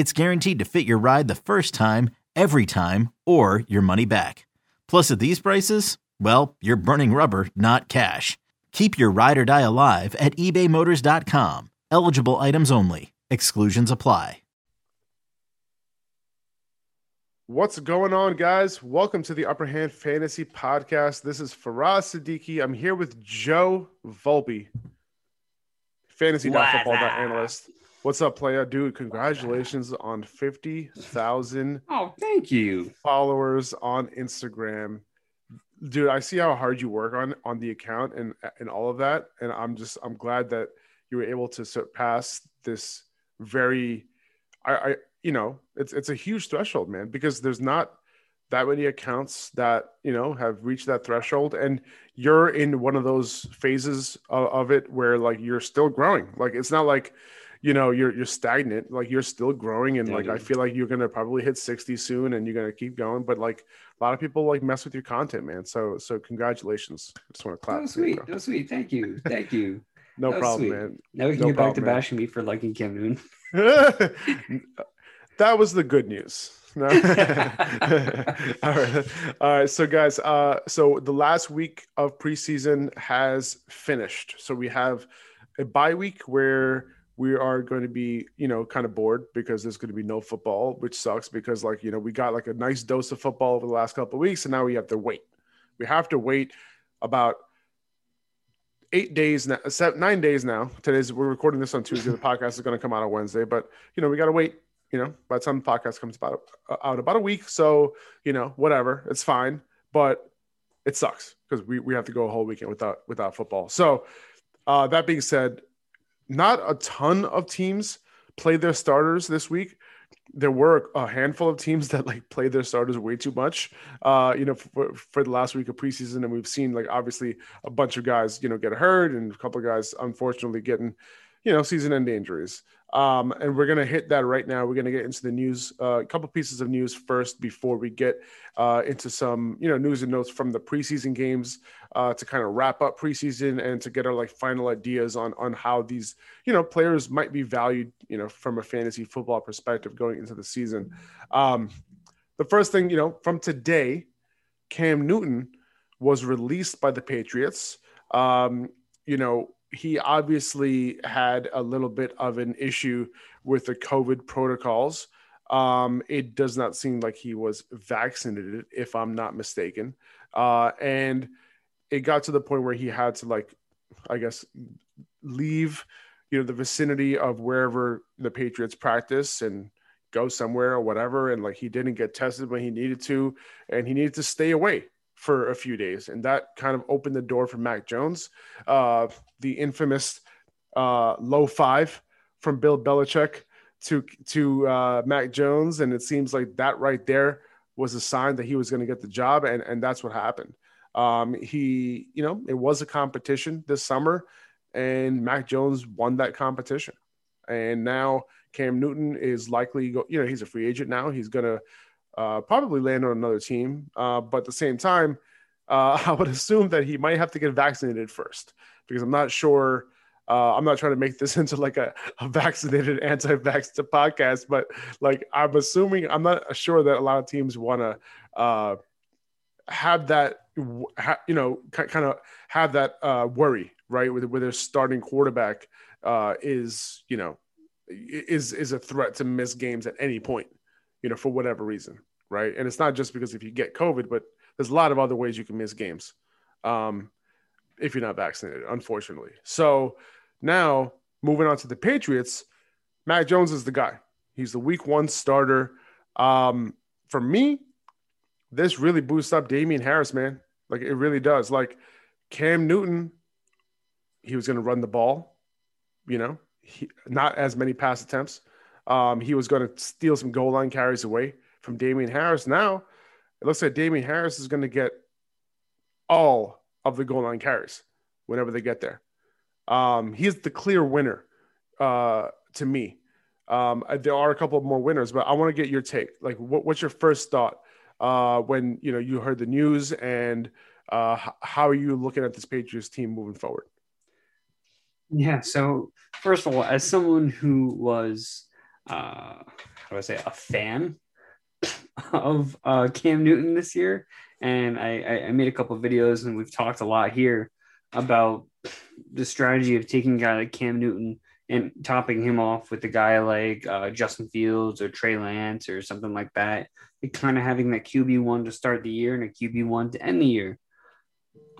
it's guaranteed to fit your ride the first time, every time, or your money back. Plus, at these prices, well, you're burning rubber, not cash. Keep your ride or die alive at ebaymotors.com. Eligible items only. Exclusions apply. What's going on, guys? Welcome to the Upper Hand Fantasy Podcast. This is Faraz Siddiqi. I'm here with Joe Volpe, fantasy.football analyst. What's up, player? Dude, congratulations on 50,000 Oh, thank you. followers on Instagram. Dude, I see how hard you work on on the account and and all of that and I'm just I'm glad that you were able to surpass this very I, I you know, it's it's a huge threshold, man, because there's not that many accounts that, you know, have reached that threshold and you're in one of those phases of, of it where like you're still growing. Like it's not like you know you're you're stagnant like you're still growing and Yeah, like i feel like you're gonna probably hit 60 soon and you're gonna keep going but like a lot of people like mess with your content man so so congratulations i just want to clap Oh, you, sweet. Oh, sweet. Thank you. Thank you. no problem sweet. man Now we can No get back to problem, man. bashing me for liking Cam Newton. that was the good news no. all right all right so guys uh so the last week of preseason has finished so we have a bye week where we are going to be you know kind of bored because there's going to be no football which sucks because like you know we got like a nice dose of football over the last couple of weeks and now we have to wait. We have to wait about eight days now seven, nine days now. Today's we're recording this on tuesday. The podcast is going to come out on wednesday but you know we got to wait you know by the time the podcast comes about uh, out about a week so you know whatever it's fine but it sucks because we, we have to go a whole weekend without without football. So uh, that being said not a ton of teams played their starters this week. There were a handful of teams that like played their starters way too much, uh, you know, for, for the last week of preseason, and we've seen like obviously a bunch of guys, you know, get hurt, and a couple of guys unfortunately getting, you know, season-end injuries. Um, and we're gonna hit that right now. We're gonna get into the news, uh, a couple pieces of news first before we get uh, into some, you know, news and notes from the preseason games uh, to kind of wrap up preseason and to get our like final ideas on on how these you know players might be valued you know from a fantasy football perspective going into the season. Um, the first thing you know from today, Cam Newton was released by the Patriots. Um, you know he obviously had a little bit of an issue with the COVID protocols. Um, it does not seem like he was vaccinated, if I'm not mistaken. Uh, and it got to the point where he had to like i guess leave you know the vicinity of wherever the patriots practice and go somewhere or whatever and like he didn't get tested when he needed to and he needed to stay away for a few days and that kind of opened the door for mac jones uh the infamous uh low five from bill belichick to to uh mac jones and it seems like that right there was a sign that he was going to get the job and and that's what happened um, he, you know, it was a competition this summer, and Mac Jones won that competition. And now Cam Newton is likely, go, you know, he's a free agent now. He's gonna uh, probably land on another team, uh, but at the same time, uh, I would assume that he might have to get vaccinated first because I'm not sure. Uh, I'm not trying to make this into like a, a vaccinated anti-vax podcast, but like I'm assuming I'm not sure that a lot of teams want to uh, have that ha- you know kind of have that uh, worry right with where their starting quarterback is you know is is a threat to miss games at any point you know, for whatever reason, right? And it's not just because if you get COVID, but there's a lot of other ways you can miss games um, if you're not vaccinated, unfortunately. So now moving on to the Patriots, Mac Jones is the guy. He's the week one starter. Um, for me, this really boosts up Damien Harris, man. Like it really does. Like Cam Newton, he was going to run the ball, you know, he, not as many pass attempts. Um, he was going to steal some goal line carries away from Damien Harris. Now it looks like Damien Harris is going to get all of the goal line carries whenever they get there. Um, he's the clear winner uh, to me. Um, there are a couple more winners, but I want to get your take. Like, what, what's your first thought uh, when you know you heard the news, and uh, how are you looking at this Patriots team moving forward? Yeah. So first of all, as someone who was, uh, how do I say, a fan of uh, Cam Newton this year, and I, I made a couple videos, and we've talked a lot here about the strategy of taking a guy like Cam Newton and topping him off with a guy like uh, Justin Fields or Trey Lance or something like that. And kind of having that QB one to start the year and a QB one to end the year.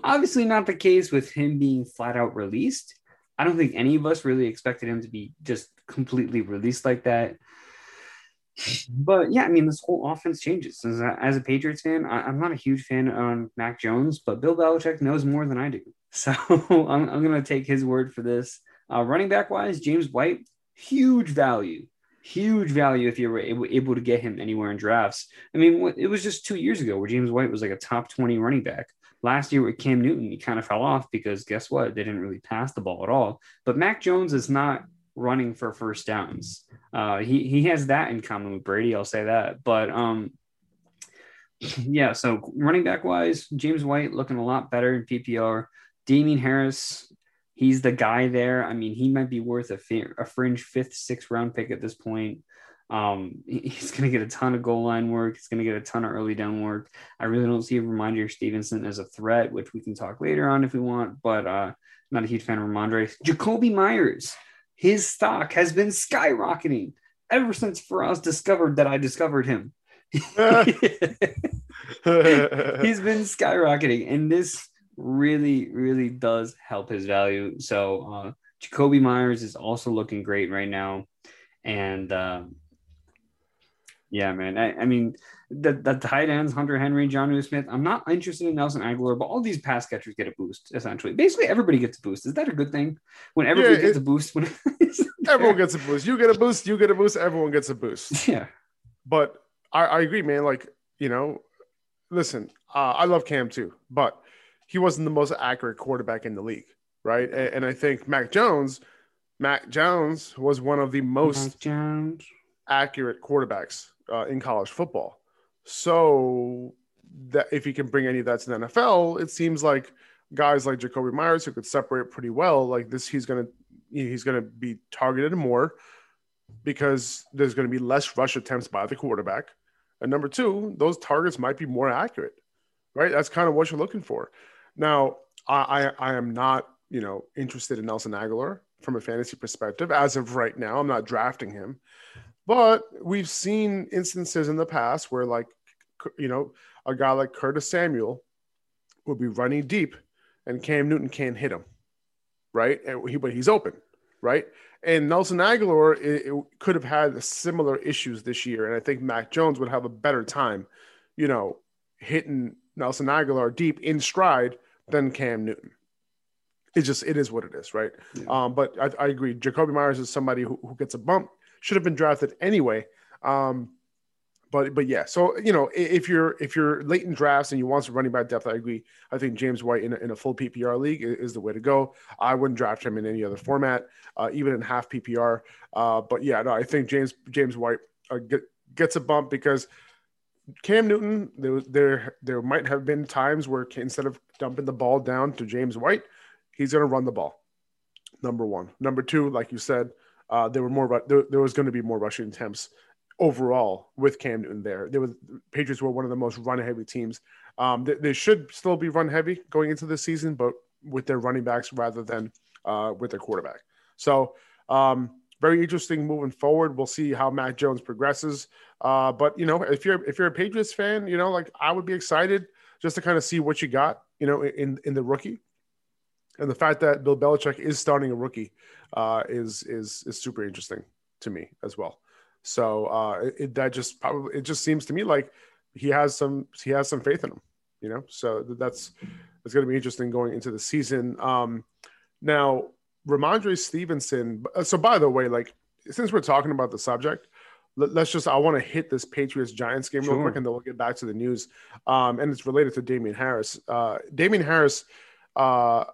Obviously, not the case with him being flat out released. I don't think any of us really expected him to be just completely released like that. But yeah, I mean, this whole offense changes. As a, as a Patriots fan, I, am not a huge fan on Mac Jones, but Bill Belichick knows more than I do. So I'm, I'm going to take his word for this. Uh, running back wise, James White, huge value, huge value if you were able, able to get him anywhere in drafts. I mean, it was just two years ago where James White was like a top 20 running back. Last year with Cam Newton, he kind of fell off because guess what? They didn't really pass the ball at all. But Mac Jones is not running for first downs. Uh, he he has that in common with Brady. I'll say that. But um, yeah. So running back wise, James White looking a lot better in PPR. Damien Harris, he's the guy there. I mean, he might be worth a, a fringe fifth, sixth round pick at this point. Um, he's going to get a ton of goal line work. He's going to get a ton of early down work. I really don't see Rhamondre Stevenson as a threat, which we can talk later on if we want, but uh, not a huge fan of Rhamondre. Jakobi Meyers, his stock has been skyrocketing ever since Faraz discovered that I discovered him. He's been skyrocketing, and this really, really does help his value. So uh, Jakobi Meyers is also looking great right now, and uh, yeah, man. I, I mean, the, the tight ends, Hunter Henry, Jonnu Smith. I'm not interested in Nelson Agholor, but all these pass catchers get a boost. Essentially, basically everybody gets a boost. Is that a good thing? When everybody yeah, gets a boost, when everyone gets a boost. You get a boost. You get a boost. Everyone gets a boost. Yeah. But I, I agree, man. Like you know, listen, uh, I love Cam too, but he wasn't the most accurate quarterback in the league, right? And, and I think Mac Jones, Mac Jones was one of the most accurate quarterbacks uh, in college football. So that if he can bring any of that to the NFL, it seems like guys like Jakobi Meyers who could separate pretty well, like this, he's gonna he's gonna be targeted more because there's to be less rush attempts by the quarterback. And number two, those targets might be more accurate, right? That's kind of what you're looking for. Now, I, I, I am not, you know, interested in Nelson Agholor from a fantasy perspective as of right now. I'm not drafting him, but we've seen instances in the past where, like, you know, a guy like Curtis Samuel would be running deep, and Cam Newton can't hit him, right? And he, but he's open, right? And Nelson Agholor it, it could have had similar issues this year, and I think Mac Jones would have a better time, you know, hitting Nelson Agholor deep in stride than Cam Newton. It just it is what it is, right? Yeah. Um, but I, I, agree. Jakobi Meyers is somebody who, who gets a bump, should have been drafted anyway. Um, but but yeah, so you know if you're if you're late in drafts and you want some running back depth, I agree. I think James White in a, in a full PPR league is, the way to go. I wouldn't draft him in any other format, uh, even in half PPR. Uh, but yeah, no, I think James James White uh, get, gets a bump because Cam Newton, there, there there might have been times where instead of dumping the ball down to James White, he's going to run the ball. Number one. Number two, like you said, uh, there were more. There, there was going to be more rushing attempts overall with Cam Newton there. There was Patriots were one of the most run heavy teams. Um, they, they, should still be run heavy going into the season, but with their running backs rather than uh, with their quarterback. So um, very interesting moving forward. We'll see how Mac Jones progresses. Uh, but you know, if you're if you're a Patriots fan, you know, like I would be excited just to kind of see what you got, you know, in in the rookie. And the fact that Bill Belichick is starting a rookie uh, is is is super interesting to me as well. So uh, it, that just probably it just seems to me like he has some he has some faith in him, you know. So that's it's going to be interesting going into the season. Um, now Rhamondre Stevenson. Uh, so, by the way, like since we're talking about the subject, let, us just I want to hit this Patriots Giants game sure. real quick, and then we'll get back to the news. Um, and it's related to Damien Harris. Uh, Damien Harris. Uh,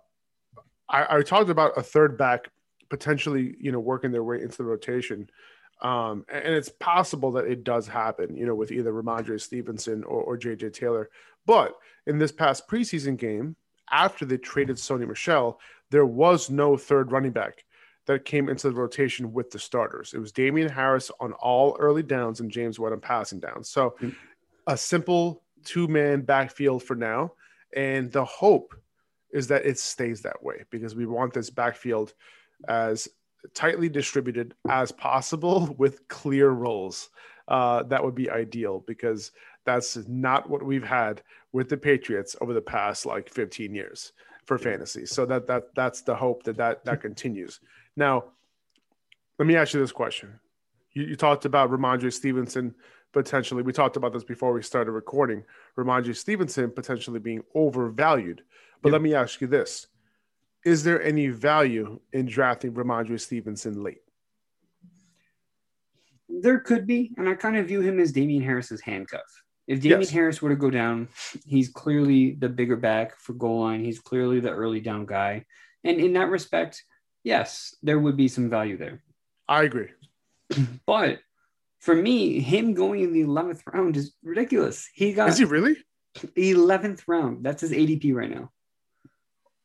I, I talked about a third back potentially, you know, working their way into the rotation. Um, and it's possible that it does happen, you know, with either Rhamondre Stevenson or, or JJ Taylor. But in this past preseason game, after they traded Sony Michel, there was no third running back that came into the rotation with the starters. It was Damien Harris on all early downs and James White on passing downs. So mm-hmm. a simple two man backfield for now. And the hope is that it stays that way because we want this backfield as tightly distributed as possible with clear roles. Uh, that would be ideal because that's not what we've had with the Patriots over the past like 15 years for fantasy. So that that that's the hope that that that continues. Now, let me ask you this question: You, you talked about Rhamondre Stevenson potentially. We talked about this before we started recording. Rhamondre Stevenson potentially being overvalued. But let me ask you this: Is there any value in drafting Rhamondre Stevenson late? There could be, and I kind of view him as Damien Harris's handcuff. If Damien yes. Harris were to go down, he's clearly the bigger back for goal line. He's clearly the early down guy. And in that respect, yes, there would be some value there. I agree. But for me, him going in the 11th round is ridiculous. He got Is he really? 11th round. That's his ADP right now.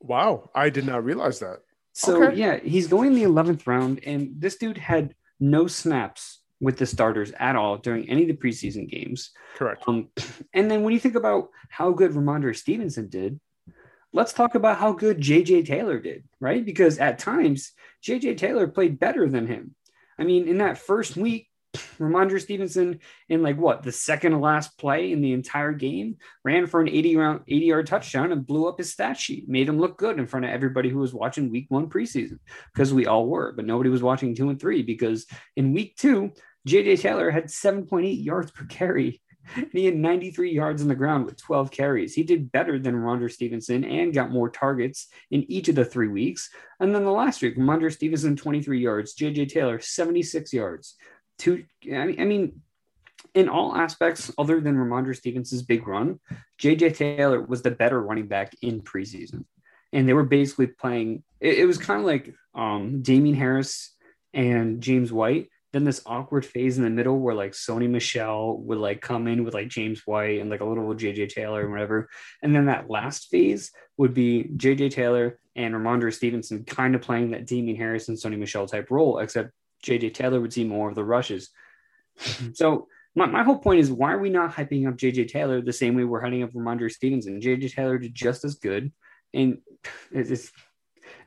Wow, I did not realize that. So okay. yeah, he's going the 11th round and this dude had no snaps with the starters at all during any of the preseason games. Correct. Um, and then when you think about how good Rhamondre Stevenson did, let's talk about how good JJ Taylor did, right? Because at times JJ Taylor played better than him. I mean, in that first week, Rhamondre Stevenson, in like what the second to last play in the entire game, ran for an 80 round, 80 yard touchdown and blew up his stat sheet, made him look good in front of everybody who was watching week one preseason because we all were, but nobody was watching two and three because in week two, JJ Taylor had 7.8 yards per carry. And he had 93 yards on the ground with 12 carries. He did better than Rhamondre Stevenson and got more targets in each of the three weeks. And then the last week, Rhamondre Stevenson, 23 yards, JJ Taylor, 76 yards. Two, I mean, I mean, in all aspects other than Rhamondre Stevenson's big run, JJ Taylor was the better running back in preseason. And they were basically playing, it, it was kind of like um, Damien Harris and James White then this awkward phase in the middle where like Sony Michel would like come in with like James White and like a little JJ Taylor and whatever. And then that last phase would be JJ Taylor and Rhamondre Stevenson kind of playing that Damien Harris and Sony Michel type role, except JJ Taylor would see more of the rushes. Mm-hmm. so my, my whole point is why are we not hyping up JJ Taylor the same way we're hyping up Rhamondre Stevenson? JJ Taylor did just as good. And it's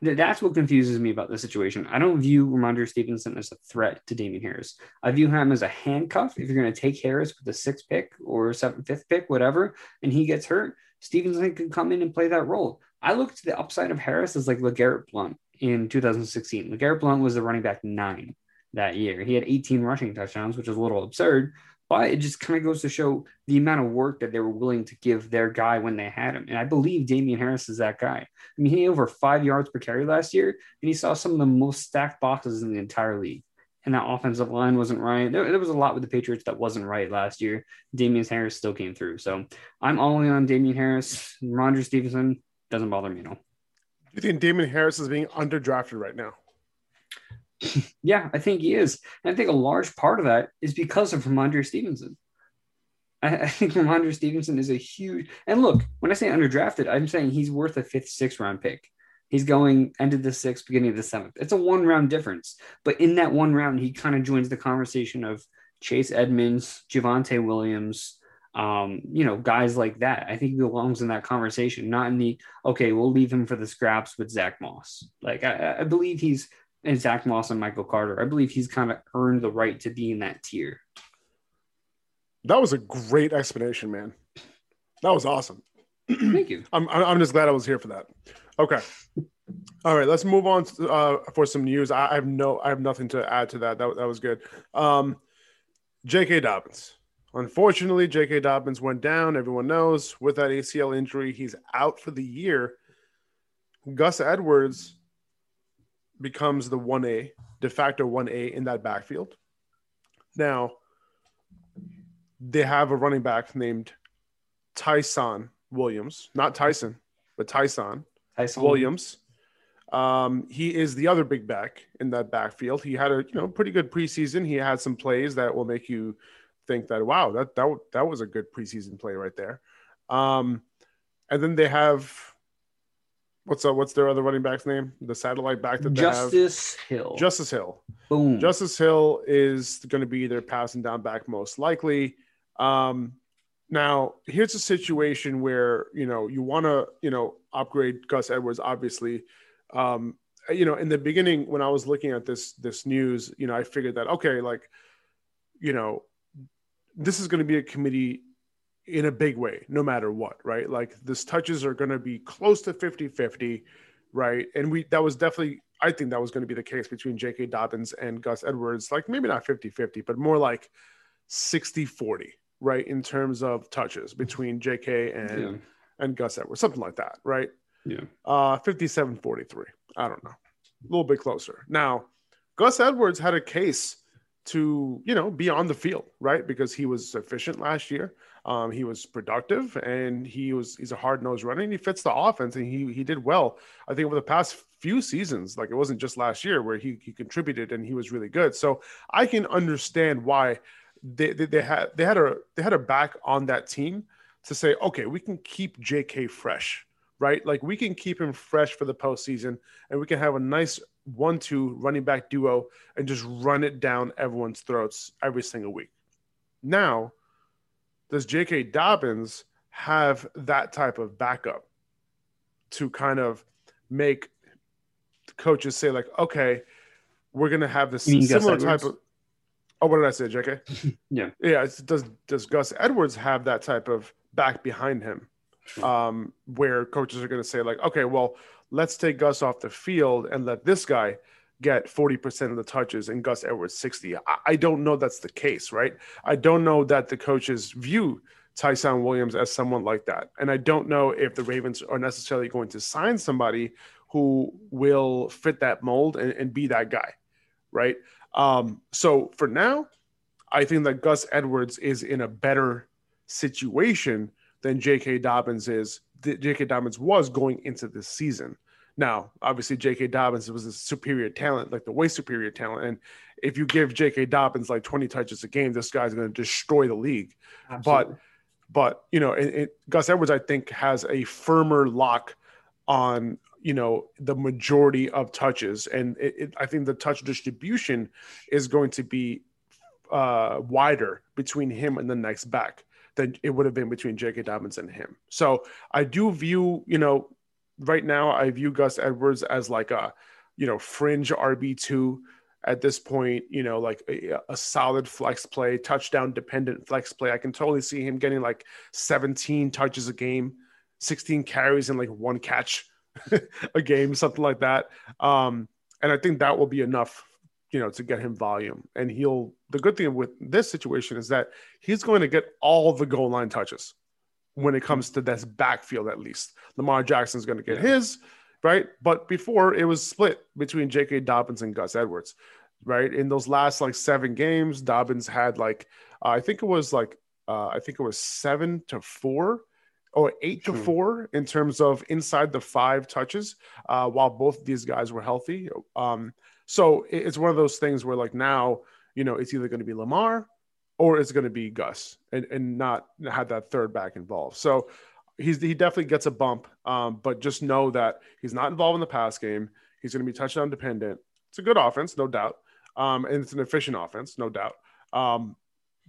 that's what confuses me about the situation. I don't view Rhamondre Stevenson as a threat to Damien Harris. I view him as a handcuff. If you're going to take Harris with the sixth pick or seventh, fifth pick, whatever, and he gets hurt, Stevenson can come in and play that role. I look to the upside of Harris as like LeGarrette Blunt in 2016. LeGarrette Blunt was the running back nine that year. He had 18 rushing touchdowns, which is a little absurd, but it just kind of goes to show the amount of work that they were willing to give their guy when they had him. And I believe Damien Harris is that guy. I mean, he had over five yards per carry last year, and he saw some of the most stacked boxes in the entire league. And that offensive line wasn't right. There, there was a lot with the Patriots that wasn't right last year. Damien Harris still came through. So I'm all in on Damien Harris. Roger Stevenson doesn't bother me at all. Do you think Damien Harris is being underdrafted right now? yeah, I think he is. And I think a large part of that is because of Rhamondre Stevenson. I, I think Rhamondre Stevenson is a huge and look, when I say underdrafted, I'm saying he's worth a fifth, sixth round pick. He's going end of the sixth, beginning of the seventh. It's a one round difference. But in that one round, he kind of joins the conversation of Chase Edmonds, Javonte Williams, um, you know, guys like that. I think he belongs in that conversation, not in the okay, we'll leave him for the scraps with Zach Moss. Like I, I believe he's and Zach Moss and Michael Carter. I believe he's kind of earned the right to be in that tier. That was a great explanation, man. That was awesome. Thank you. I'm I'm just glad I was here for that. Okay. All right, let's move on to, uh, for some news. I, I have no, I have nothing to add to that. That, that was good. Um, J.K. Dobbins. Unfortunately, J.K. Dobbins went down. Everyone knows with that ACL injury, he's out for the year. Gus Edwards becomes the 1A, de facto 1A in that backfield. Now, they have a running back named Tyson Williams, not Tyson, but Tyson, Tyson Williams. Um, he is the other big back in that backfield. He had a you know pretty good preseason. He had some plays that will make you think that wow that that that was a good preseason play right there. Um, and then they have what's uh, what's their other running back's name? The satellite back that they have. Justice Hill. Justice Hill. Boom. Justice Hill is going to be their passing down back most likely. Um, now, here's a situation where you know you want to you know upgrade Gus Edwards. Obviously, um, you know in the beginning when I was looking at this this news, you know I figured that okay, like you know this is going to be a committee in a big way, no matter what, right? Like this touches are going to be close to 50 50, right? And we that was definitely I think that was going to be the case between J.K. Dobbins and Gus Edwards, like maybe not 50 50, but more like 60 40 right, in terms of touches between J.K. and Yeah. and Gus Edwards, something like that, right? Yeah. Uh, 57 43. I don't know. A little bit closer. Now, Gus Edwards had a case to, you know, be on the field, right? Because he was efficient last year. Um, he was productive and he was he's a hard nosed runner and he fits the offense and he he did well. I think over the past few seasons, like it wasn't just last year where he he contributed and he was really good. So I can understand why they, they, they had they had a they had a back on that team to say, okay, we can keep JK fresh, right? Like we can keep him fresh for the postseason, and we can have a nice one-two running back duo and just run it down everyone's throats every single week. Now, does J.K. Dobbins have that type of backup to kind of make coaches say, like, okay, we're gonna have this You mean Gus similar type of. Oh, what did I say, J.K.? Yeah. Yeah, it's, does does Gus Edwards have that type of back behind him, um, where coaches are going to say like, okay, well, let's take Gus off the field and let this guy get forty percent of the touches and Gus Edwards sixty. I, I don't know that's the case, right? I don't know that the coaches view Ty'Son Williams as someone like that, and I don't know if the Ravens are necessarily going to sign somebody who will fit that mold and, and be that guy, right? Um, so for now, I think that Gus Edwards is in a better situation than J.K. Dobbins is. J.K. Dobbins was going into this season. Now, obviously, J.K. Dobbins was a superior talent, like the way superior talent. And if you give J.K. Dobbins like 20 touches a game, this guy's going to destroy the league. But, but you know, it, it, Gus Edwards, I think, has a firmer lock on you know the majority of touches, and it, I think the touch distribution is going to be uh, wider between him and the next back than it would have been between J.K. Dobbins and him. So I do view, you know, right now I view Gus Edwards as like a, you know, fringe RB two at this point. You know, like a, a solid flex play, touchdown dependent flex play. I can totally see him getting like 17 touches a game, 16 carries and like one catch a game, something like that. Um, and I think that will be enough you know, to get him volume. And he'll, the good thing with this situation is that he's going to get all the goal line touches when it comes to this backfield, at least. Lamar Jackson's going to get his, right? But before it was split between J.K. Dobbins and Gus Edwards, right? In those last like seven games, Dobbins had like, uh, I think it was like, uh, I think it was seven to four or eight to Hmm. four in terms of inside the five touches, uh, while both these guys were healthy. Um, so it's one of those things where like now, you know, it's either going to be Lamar or it's going to be Gus and, and not have that third back involved. So he's, he definitely gets a bump. Um, but just know that he's not involved in the pass game. He's going to be touchdown dependent. It's a good offense, no doubt. Um, and it's an efficient offense, no doubt. Um,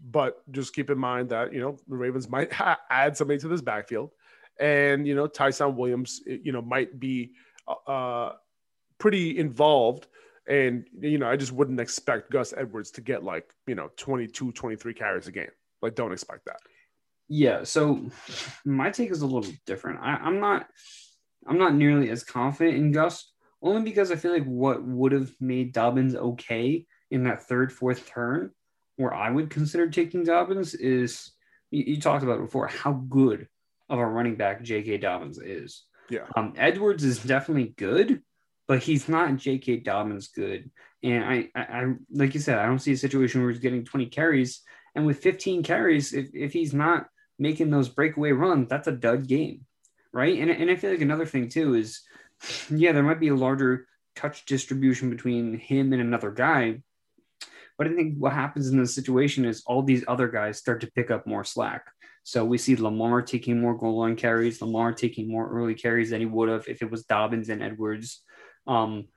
but just keep in mind that, you know, the Ravens might ha- add somebody to this backfield and, you know, Ty'Son Williams, you know, might be, uh, pretty involved And, you know, I just wouldn't expect Gus Edwards to get like, you know, 22, 23 carries a game. Like, don't expect that. Yeah. So my take is a little different. I, I'm not, I'm not nearly as confident in Gus only because I feel like what would have made Dobbins okay in that third, fourth turn, where I would consider taking Dobbins, is you, you talked about before how good of a running back J.K. Dobbins is. Yeah. Um, Edwards is definitely good, but he's not J.K. Dobbins good. And I, I, I, like you said, I don't see a situation where he's getting 20 carries. And with 15 carries, if, if he's not making those breakaway runs, that's a dud game. Right. And, and I feel like another thing too is, yeah, there might be a larger touch distribution between him and another guy. But I think what happens in this situation is all these other guys start to pick up more slack. So we see Lamar taking more goal line carries, Lamar taking more early carries than he would have if it was Dobbins and Edwards. Um,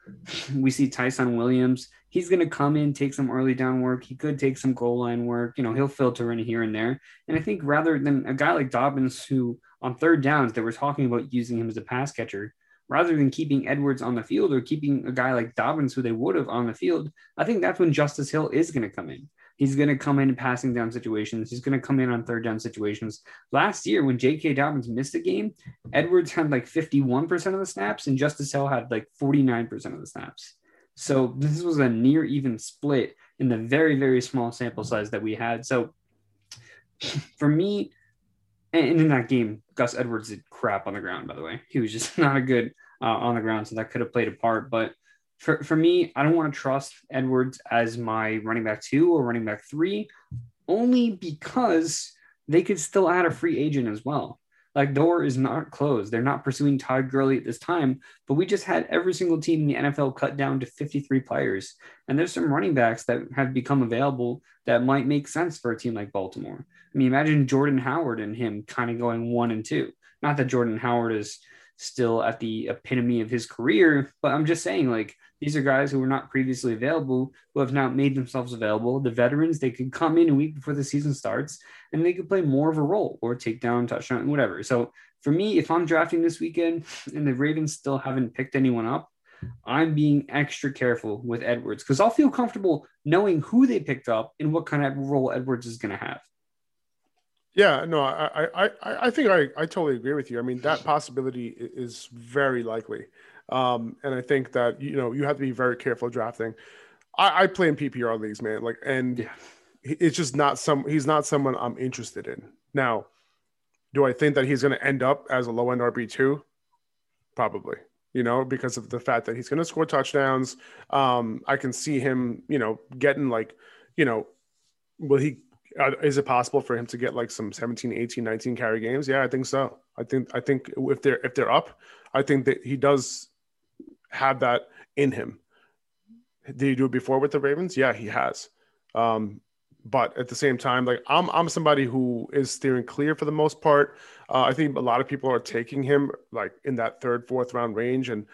we see Ty'Son Williams. He's going to come in, take some early down work. He could take some goal line work. You know, he'll filter in here and there. And I think rather than a guy like Dobbins, who on third downs, they were talking about using him as a pass catcher, rather than keeping Edwards on the field or keeping a guy like Dobbins, who they would have on the field, I think that's when Justice Hill is going to come in. He's going to come in passing down situations. He's going to come in on third down situations. Last year, when J.K. Dobbins missed a game, Edwards had like 51% of the snaps and Justice Hill had like 49% of the snaps. So this was a near even split in the very, very small sample size that we had. So for me, and in that game, Gus Edwards did crap on the ground, by the way. He was just not a good uh, on the ground, so that could have played a part. But for, for me, I don't want to trust Edwards as my running back two or running back three, only because they could still add a free agent as well. Like door is not closed. They're not pursuing Todd Gurley at this time, but we just had every single team in the NFL cut down to 53 players. And there's some running backs that have become available that might make sense for a team like Baltimore. I mean, imagine Jordan Howard and him kind of going one and two. Not that Jordan Howard is still at the epitome of his career, but I'm just saying, like, these are guys who were not previously available who have now made themselves available. The veterans, they could come in a week before the season starts and they could play more of a role or take down, touchdown, whatever. So for me, if I'm drafting this weekend and the Ravens still haven't picked anyone up, I'm being extra careful with Edwards because I'll feel comfortable knowing who they picked up and what kind of role Edwards is going to have. Yeah, no, I, I, I, I think I, I totally agree with you. I mean, that possibility is very likely, um, and I think that you know you have to be very careful drafting. I, I play in PPR leagues, man. Like, and yeah. it's just not some. He's not someone I'm interested in. Now, do I think that he's going to end up as a low end RB two? Probably. You know, because of the fact that he's going to score touchdowns. Um, I can see him, you know, getting like, you know, will he is it possible for him to get like some 17 18 19 carry games? Yeah i think so. I think i think if they're if they're up i think that he does have that in him. Did he do it before with the ravens? Yeah he has. Um, but at the same time like i'm i'm somebody who is steering clear for the most part. Uh, i think a lot of people are taking him like in that third fourth round range and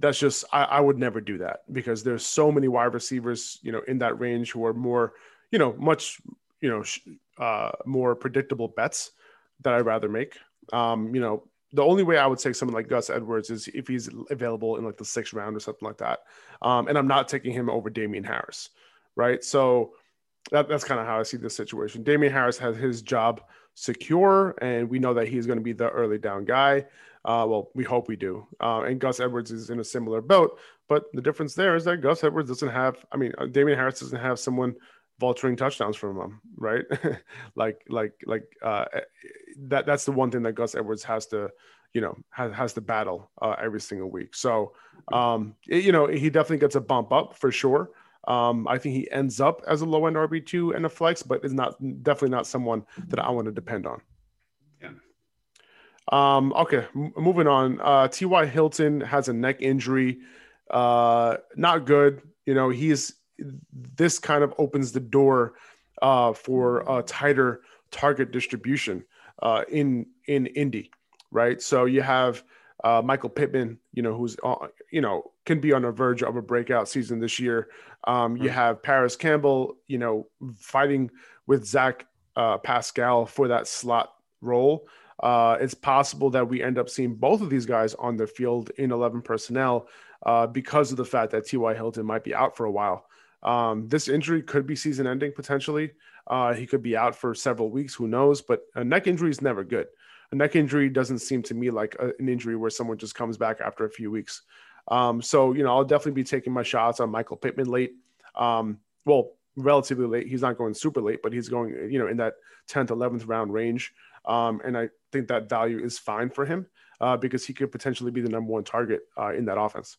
that's just I, I would never do that because there's so many wide receivers you know in that range who are more you know much you know uh, more predictable bets that I'd rather make. Um, you know, the only way I would take someone like Gus Edwards is if he's available in like the sixth round or something like that. Um, and I'm not taking him over Damien Harris, right? So that, that's kind of how I see this situation. Damien Harris has his job secure, and we know that he's going to be the early down guy. Uh, well, we hope we do. Uh, and Gus Edwards is in a similar boat, but the difference there is that Gus Edwards doesn't have. I mean, uh, Damien Harris doesn't have someone vulturing touchdowns from him, right? like like like uh, that that's the one thing that Gus Edwards has to, you know, has has to battle uh, every single week. So um, it, you know, he definitely gets a bump up for sure. Um, I think he ends up as a low end RB two and a flex, but is not definitely not someone that I want to depend on. Yeah. Um, okay, M- moving on. Uh, T.Y. Hilton has a neck injury. Uh, not good. You know, he's this kind of opens the door uh, for a tighter target distribution uh, in in Indy, right? So you have uh, Michael Pittman, you know, who's uh, you know can be on the verge of a breakout season this year. Um, you have Parris Campbell, you know, fighting with Zach uh, Pascal for that slot role. Uh, it's possible that we end up seeing both of these guys on the field in 11 personnel. uh, because of the fact that T.Y. Hilton might be out for a while. Um, this injury could be season ending potentially. Uh, he could be out for several weeks, who knows? But a neck injury is never good. A neck injury doesn't seem to me like a, an injury where someone just comes back after a few weeks. Um, so, you know, I'll definitely be taking my shots on Michael Pittman late. Um, well, relatively late. He's not going super late, but he's going, you know, in that 10th, 11th round range. Um, and I think that value is fine for him uh, because he could potentially be the number one target uh, in that offense.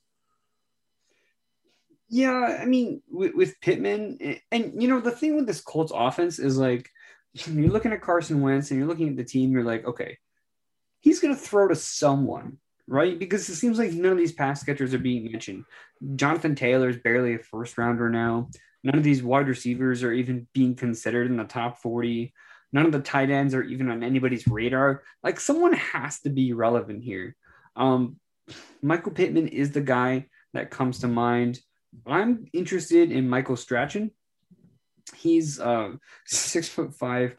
Yeah, I mean, with, with Pittman, and you know, the thing with this Colts offense is like, you're looking at Carson Wentz and you're looking at the team, you're like, okay, he's going to throw to someone, right? Because it seems like none of these pass catchers are being mentioned. Jonathan Taylor is barely a first rounder now. None of these wide receivers are even being considered in the top 40. None of the tight ends are even on anybody's radar. Like someone has to be relevant here. Um, Michael Pittman is the guy that comes to mind. I'm interested in Michael Strachan. He's uh, six foot five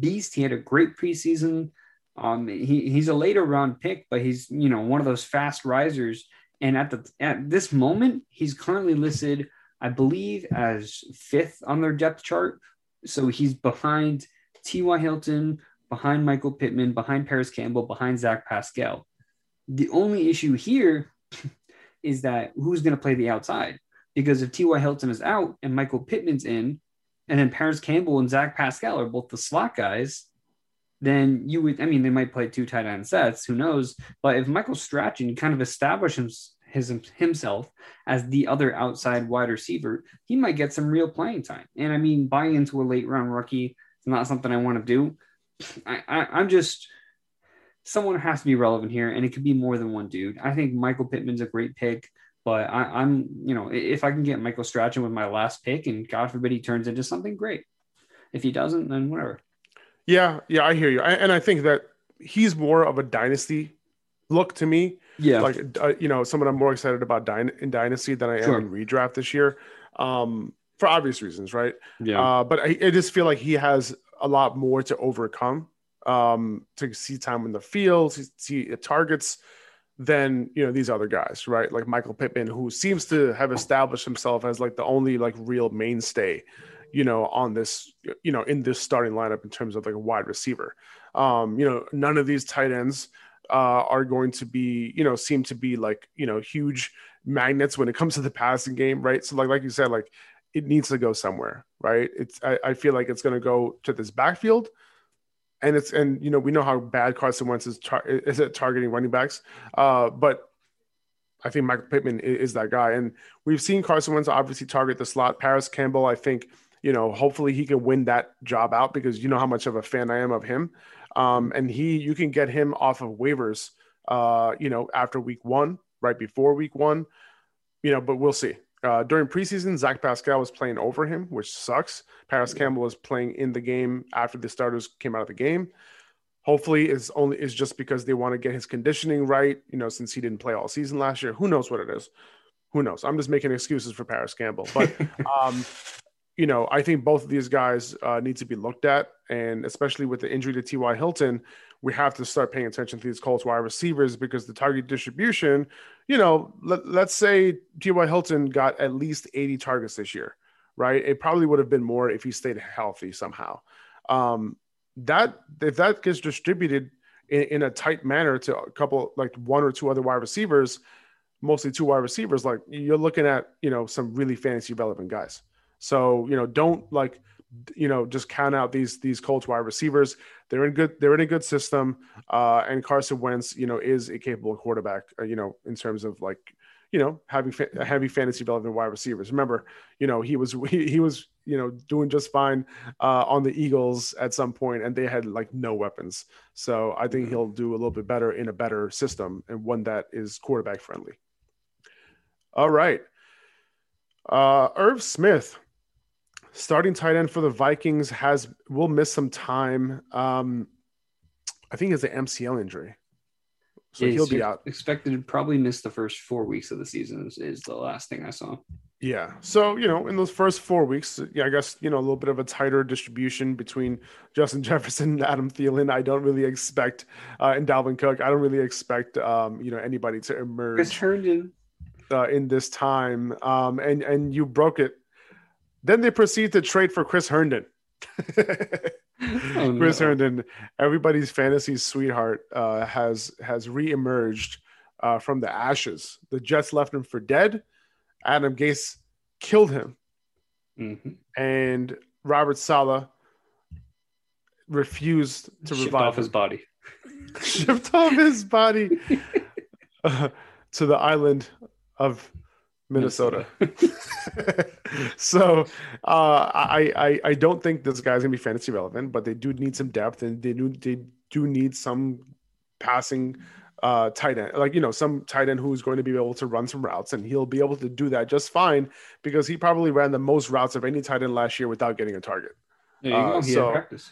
beast. He had a great preseason. Um, he, he's a later round pick, but he's you know one of those fast risers. And at the at this moment, he's currently listed, I believe, as fifth on their depth chart. So he's behind T.Y. Hilton, behind Michael Pittman, behind Parris Campbell, behind Zach Pascal. The only issue here is that who's going to play the outside? Because if T.Y. Hilton is out and Michael Pittman's in, and then Parris Campbell and Zach Pascal are both the slot guys, then you would, I mean, they might play two tight end sets, who knows? But if Michael Strachan kind of establishes his, himself as the other outside wide receiver, he might get some real playing time. And I mean, buying into a late round rookie is not something I want to do. I, I, I'm just someone has to be relevant here, and it could be more than one dude. I think Michael Pittman's a great pick, but I, am you know, if I can get Michael Strachan with my last pick, and God forbid he turns into something great. If he doesn't, then whatever. Yeah, yeah, I hear you, I, and I think that he's more of a dynasty look to me. Yeah, like uh, you know, someone I'm more excited about in dynasty than I am in redraft this year. Um, for obvious reasons, right? Yeah. Uh, but I, I, just feel like he has a lot more to overcome um, to see time in the field, to see targets than you know these other guys, right? Like Michael Pittman, who seems to have established himself as like the only like real mainstay, you know, on this, you know, in this starting lineup in terms of like a wide receiver. Um, you know, none of these tight ends uh, are going to be, you know, seem to be like you know huge magnets when it comes to the passing game, right? So like like you said, like it needs to go somewhere, right? It's I, I feel like it's going to go to this backfield, and it's and you know we know how bad Carson Wentz is tar- is at targeting running backs, uh, but I think Michael Pittman is, is, that guy, and we've seen Carson Wentz obviously target the slot. Parris Campbell, I think you know hopefully he can win that job out because you know how much of a fan I am of him, um, and he you can get him off of waivers, uh, you know after week one, right before week one, you know, but we'll see. Uh, during preseason, Zach Pascal was playing over him, which sucks. Parris Campbell was playing in the game after the starters came out of the game. Hopefully, is only is just because they want to get his conditioning right. You know, since he didn't play all season last year, who knows what it is? Who knows? I'm just making excuses for Parris Campbell, but um, you know, I think both of these guys uh, need to be looked at, and especially with the injury to T.Y. Hilton, we have to start paying attention to these Colts wide receivers because the target distribution, you know, let, let's say T.Y. Hilton got at least 80 targets this year, right? It probably would have been more if he stayed healthy somehow. Um, that if that gets distributed in, in a tight manner to a couple, like one or two other wide receivers, mostly two wide receivers, like you're looking at, you know, some really fantasy relevant guys. So, you know, don't like – you know, just count out these these Colts wide receivers. They're in good. They're in a good system. Uh, and Carson Wentz, you know, is a capable quarterback. Uh, you know, in terms of like, you know, having fa- heavy fantasy relevant wide receivers. Remember, you know, he was he, he was you know doing just fine uh, on the Eagles at some point, and they had like no weapons. So I think mm-hmm. he'll do a little bit better in a better system and one that is quarterback friendly. All right. Uh, Irv Smith starting tight end for the Vikings has will miss some time. Um, I think it's an MCL injury, so he'll be out. Expected to probably miss the first four weeks of the season. Is, is, the last thing I saw. Yeah, so you know, in those first four weeks, yeah, I guess you know a little bit of a tighter distribution between Justin Jefferson and Adam Thielen. I don't really expect, uh, and Dalvin Cook. I don't really expect, um, you know, anybody to emerge. Chris Herndon uh, in this time, um, and and you broke it. Then they proceed to trade for Chris Herndon. Oh, Chris no. Herndon, everybody's fantasy sweetheart, uh, has has reemerged uh, from the ashes. The Jets left him for dead. Adam Gase killed him, Mhm. and Robert Saleh refused to Shipped revive off his body. shipped off his body uh, to the island of Minnesota. so uh, I, I I don't think this guy's gonna be fantasy relevant, but they do need some depth and they do they do need some passing uh tight end like you know some tight end who's going to be able to run some routes and he'll be able to do that just fine because he probably ran the most routes of any tight end last year without getting a target There you Uh. So- practice.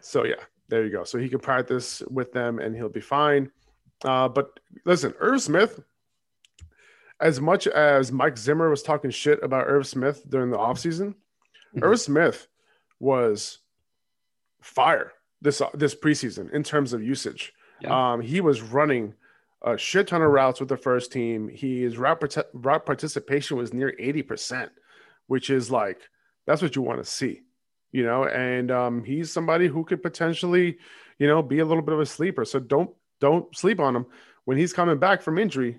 so yeah, there you go. So he can practice with them and he'll be fine. Uh, but listen, Irv Smith, as much as Mike Zimmer was talking shit about Irv Smith during the offseason, Mhm. Irv Smith was fire this this preseason in terms of usage. Yeah. Um, he was running a shit ton of routes with the first team. His route, parti- route participation was near 80%, which is like, that's what you want to see, you know? And um, he's somebody who could potentially, you know, be a little bit of a sleeper. So don't, don't sleep on him. When he's coming back from injury,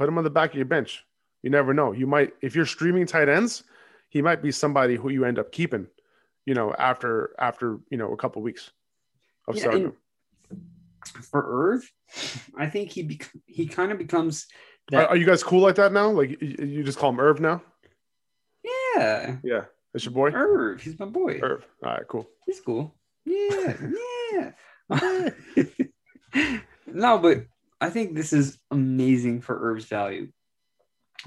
put him on the back of your bench. You never know. You might, if you're streaming tight ends, he might be somebody who you end up keeping, you know, after, after, you know, a couple weeks of Yeah, starting. For Irv, I think he bec- he kind of becomes Are, that. are you guys cool like that now? Like you, you just call him Irv now? yeah, Yeah, that's your boy, Irv. He's my boy. Irv. All right, cool. He's cool. Yeah, yeah. no, but I think this is amazing for Irv's value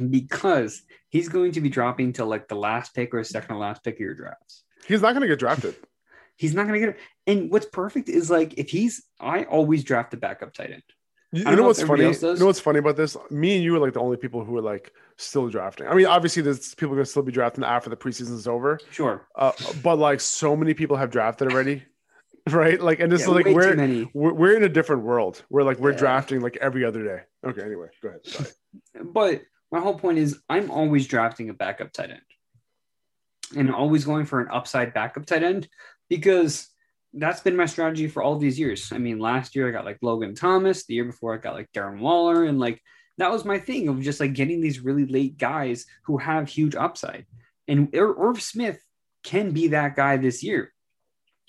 because he's going to be dropping to like the last pick or second to last pick of your drafts. He's not gonna get drafted. He's not going to get it. And what's perfect is like if he's, I always draft a backup tight end. You, know know what's funny? You know what's funny about this? Me and you are like the only people who are like still drafting. I mean, obviously, there's people gonna still be drafting after the preseason is over. Sure. Uh, but like, so many people have drafted already, right? Like, and this Yeah, is like we're, many. we're we're in a different world. We're like we're Yeah. drafting like every other day. Okay, anyway, go ahead. Sorry. But my whole point is I'm always drafting a backup tight end and always going for an upside backup tight end because that's been my strategy for all these years. I mean, last year I got like Logan Thomas, the year before I got like Darren Waller, and like that was my thing of just like getting these really late guys who have huge upside. And Ir- Irv Smith can be that guy this year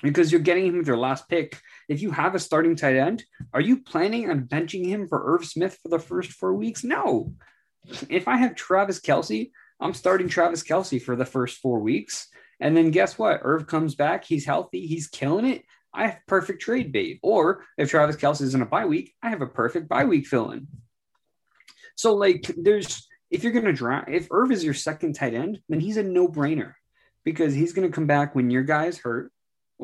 because you're getting him with your last pick. If you have a starting tight end, are you planning on benching him for Irv Smith for the first four weeks? No. If I have Travis Kelce, I'm starting Travis Kelce for the first four weeks. And then guess what? Irv comes back. He's healthy. He's killing it. I have perfect trade bait. Or if Travis Kelce is in a bye week, I have a perfect bye week fill in. So, like, there's if you're going to draft, if Irv is your second tight end, then he's a no brainer because he's going to come back when your guy's hurt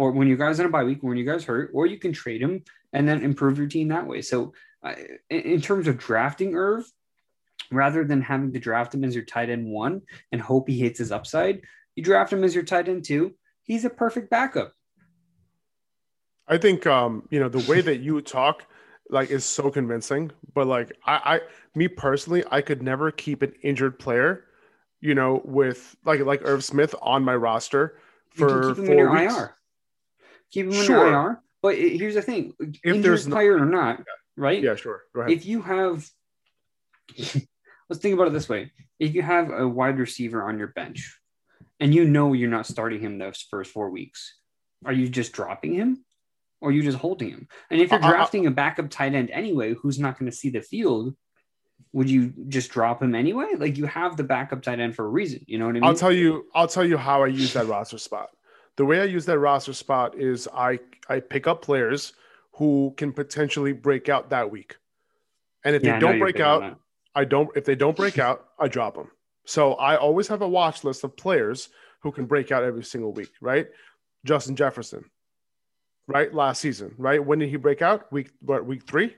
or when your guy's in a bye week, when your guy's hurt, or you can trade him and then improve your team that way. So, uh, in, terms of drafting Irv, rather than having to draft him as your tight end one and hope he hits his upside, you draft him as your tight end two. He's a perfect backup. I think um, you know, the way that you talk like is so convincing, but like I, I me personally, I could never keep an injured player, you know, with like like Irv Smith on my roster for four weeks. IR. Keep him in Sure. your IR. But here's the thing: injured there's no- player or not, right? Yeah, sure. Go ahead. if you have let's think about it this way if you have a wide receiver on your bench and you know you're not starting him those first four weeks are you just dropping him or are you just holding him and if you're I- I- drafting a backup tight end anyway who's not going to see the field would you just drop him anyway like you have the backup tight end for a reason you know what i mean I'll tell you. I'll tell you how I use that roster spot. The way I use that roster spot is I I pick up players who can potentially break out that week, and if Yeah, they don't break out. I don't. If they don't break out, I drop them. So I always have a watch list of players who can break out every single week. Right? Justin Jefferson. Right, last season. Right, when did he break out? Week what? Week three.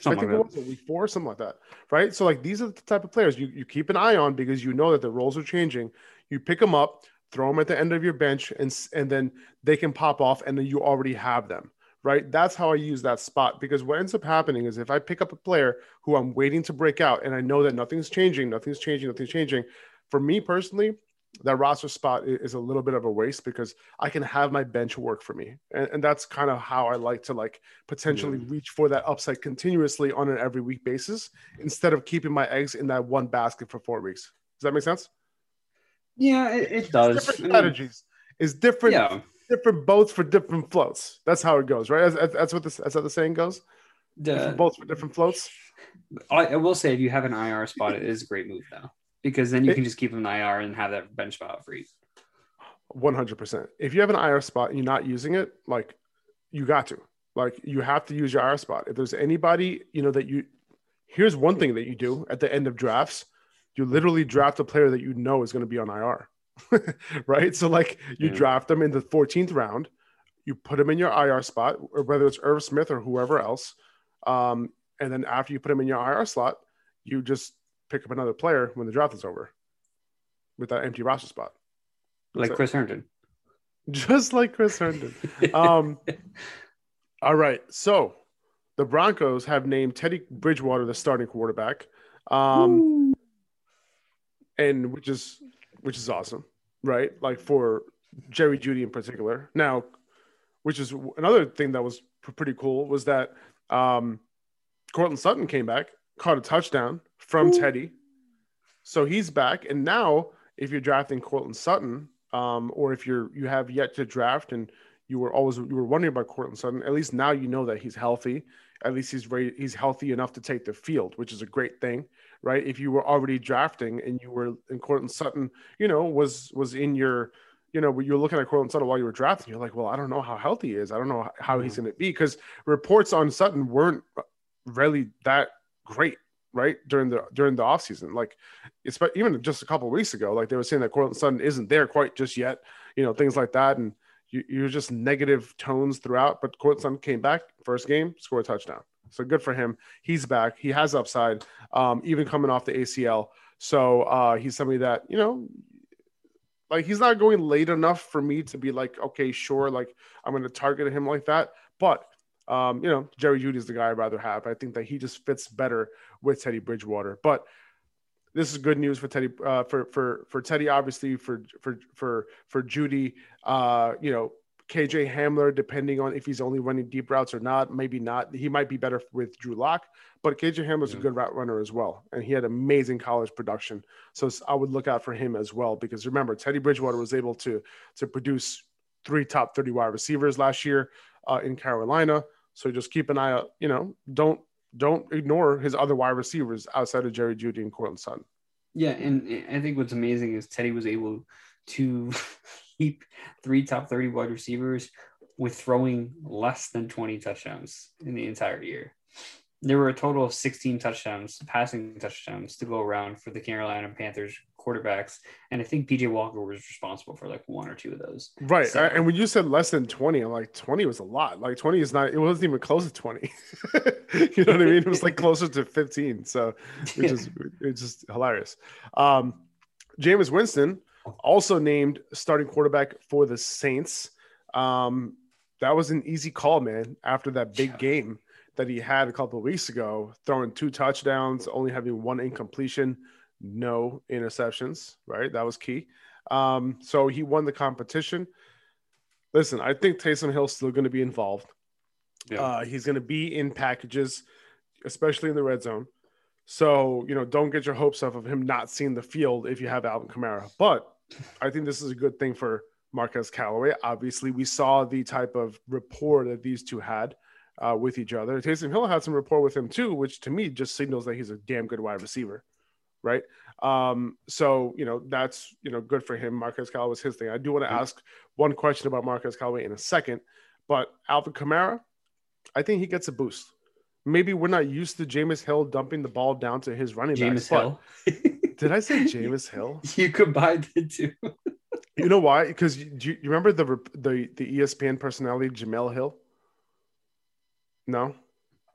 Something I think like it was week four, something like that. Right. So like these are the type of players you, you keep an eye on because you know that the roles are changing. You pick them up, throw them at the end of your bench, and and then they can pop off, and then you already have them. right? That's how I use that spot because what ends up happening is if I pick up a player who I'm waiting to break out and I know that nothing's changing, nothing's changing, nothing's changing. For me personally, that roster spot is a little bit of a waste because I can have my bench work for me. And, and that's kind of how I like to like potentially yeah. reach for that upside continuously on an every week basis instead of keeping my eggs in that one basket for four weeks. Does that make sense? Yeah, it, it does. Different strategies is different. Yeah. Different boats for different floats. That's how it goes, right? That's, that's what this, that's how the saying goes. The, boats for different floats. I, I will say, if you have an IR spot, it is a great move though because then you it, can just keep them in IR and have that bench spot free. One hundred percent. If you have an IR spot and you're not using it, like you got to, like you have to use your IR spot. If there's anybody, you know that you, here's one thing that you do at the end of drafts, you literally draft a player that you know is going to be on IR, right? So like you yeah. draft them in the 14th round, you put them in your IR spot, or whether it's Irv Smith or whoever else, um, and then after you put them in your IR slot, you just pick up another player when the draft is over with that empty roster spot. That's like it. Chris Herndon. Just like Chris Herndon. um, all right. So the Broncos have named Teddy Bridgewater the starting quarterback. Um, and which is which is awesome, right? Like for Jerry Jeudy in particular. Now, which is another thing that was pretty cool was that um Courtland Sutton came back, caught a touchdown, from Ooh. Teddy. So he's back. And now, if you're drafting Courtland Sutton, um, or if you're you have yet to draft and you were always you were wondering about Courtland Sutton, at least now you know that he's healthy. At least he's ready, he's healthy enough to take the field, which is a great thing, right? If you were already drafting and you were in Courtland Sutton, you know, was was in your you know, you're looking at Courtland Sutton while you were drafting, you're like, well, I don't know how healthy he is. I don't know how he's mm-hmm. going to be because reports on Sutton weren't really that great right during the during the offseason like it's even just a couple weeks ago like they were saying that Courtland Sutton isn't there quite just yet you know things like that and you, you're just negative tones throughout but Courtland Sutton came back first game scored a touchdown. So good for him. He's back. He has upside um, even coming off the ACL so uh, he's somebody that you know like he's not going late enough for me to be like okay sure like I'm going to target him like that. But um, you know, Jerry Jeudy is the guy I'd rather have. I think that he just fits better with Teddy Bridgewater. But this is good news for Teddy uh, for for for Teddy, obviously for for for for Jeudy. Uh, you know, KJ Hamler, depending on if he's only running deep routes or not, maybe not. He might be better with Drew Lock, but KJ Hamler's yeah. a good route runner as well, and he had amazing college production. So I would look out for him as well because remember, Teddy Bridgewater was able to to produce three top thirty wide receivers last year uh, in Carolina. So just keep an eye out. You know, don't don't ignore his other wide receivers outside of Jerry Jeudy and Courtland Sutton. Yeah, and I think what's amazing is Teddy was able to keep three top 30 wide receivers with throwing less than 20 touchdowns in the entire year. There were a total of 16 touchdowns, passing touchdowns to go around for the Carolina Panthers quarterbacks, and I think PJ Walker was responsible for like one or two of those. Right, so, and when you said less than twenty, I'm like twenty was a lot. Like twenty is not. It wasn't even close to twenty. you know what I mean? It was like closer to fifteen. So which is it's just hilarious. Um, Jameis Winston also named starting quarterback for the Saints. Um, that was an easy call, man. After that big yeah. game that he had a couple of weeks ago, throwing two touchdowns, only having one incompletion no interceptions, right? That was key. Um, so he won the competition. Listen, I think Taysom Hill's still going to be involved. Yeah. Uh, he's going to be in packages, especially in the red zone. So, you know, don't get your hopes up of him not seeing the field if you have Alvin Kamara. But I think this is a good thing for Marquez Callaway. Obviously, we saw the type of rapport that these two had uh, with each other. Taysom Hill had some rapport with him too, which to me just signals that he's a damn good wide receiver right? Um, so you know that's you know good for him. Marquez Callaway was his thing. I do want to mm-hmm. ask one question about Marquez Callaway in a second, but Alvin Kamara, I think he gets a boost. Maybe we're not used to Jameis Hill dumping the ball down to his running back. Jameis Hill. did I say Jameis Hill? You combined the two. you know why? Because you, you remember the the the ESPN personality Jemele Hill? No.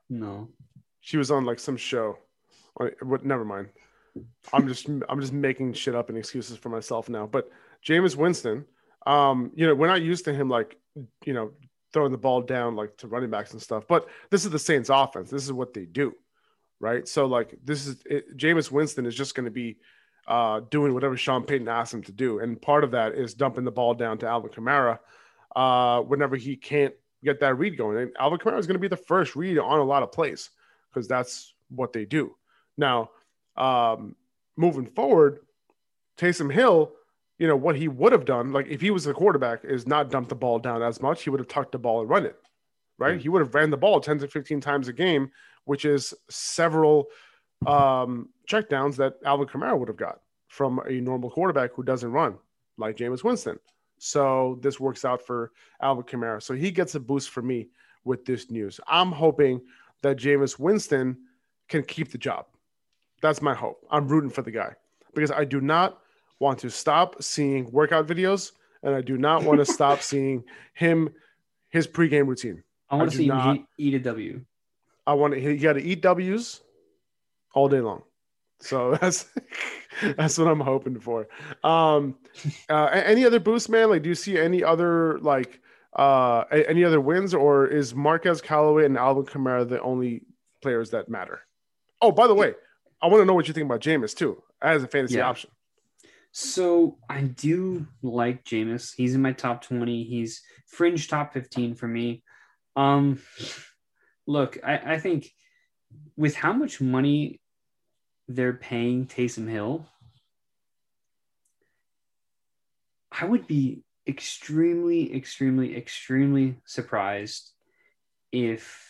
No. She was on like some show. What? Never mind. I'm just I'm just making shit up and excuses for myself now. But Jameis Winston, um, you know, we're not used to him like you know throwing the ball down like to running backs and stuff. But this is the Saints offense. This is what they do. Right. So like this is it, Jameis Winston is just going to be uh, doing whatever Sean Payton asked him to do. And part of that is dumping the ball down to Alvin Kamara uh, whenever he can't get that read going. And Alvin Kamara is going to be the first read on a lot of plays because that's what they do. Now, um, moving forward, Taysom Hill, you know, what he would have done, like if he was the quarterback, is not dump the ball down as much. He would have tucked the ball and run it, right? Mm-hmm. He would have ran the ball 10 to 15 times a game, which is several um, checkdowns that Alvin Kamara would have got from a normal quarterback who doesn't run, like Jameis Winston. So this works out for Alvin Kamara. So he gets a boost for me with this news. I'm hoping that Jameis Winston can keep the job. That's my hope. I'm rooting for the guy because I do not want to stop seeing workout videos and I do not want to stop seeing him his pregame routine. I want I to see not, him eat a W. I want to. He got to eat W's all day long. So that's that's what I'm hoping for. Um, uh, any other boost, man? Like, do you see any other like uh, any other wins, or is Marquez Callaway and Alvin Kamara the only players that matter? Oh, by the way, I want to know what you think about Jameis too, as a fantasy yeah. option. So I do like Jameis. He's in my top 20. He's fringe top 15 for me. Um, look, I, I think with how much money they're paying Taysom Hill, I would be extremely, extremely, extremely surprised if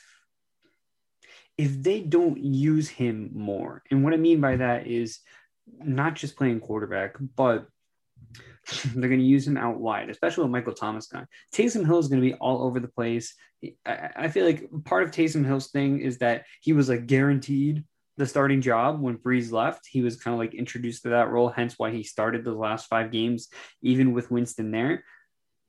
if they don't use him more. And what I mean by that is not just playing quarterback, but they're going to use him out wide, especially with Michael Thomas gone. Taysom Hill is going to be all over the place. I, feel like part of Taysom Hill's thing is that he was like guaranteed the starting job when Brees left. He was kind of like introduced to that role, hence why he started the last five games, even with Winston there.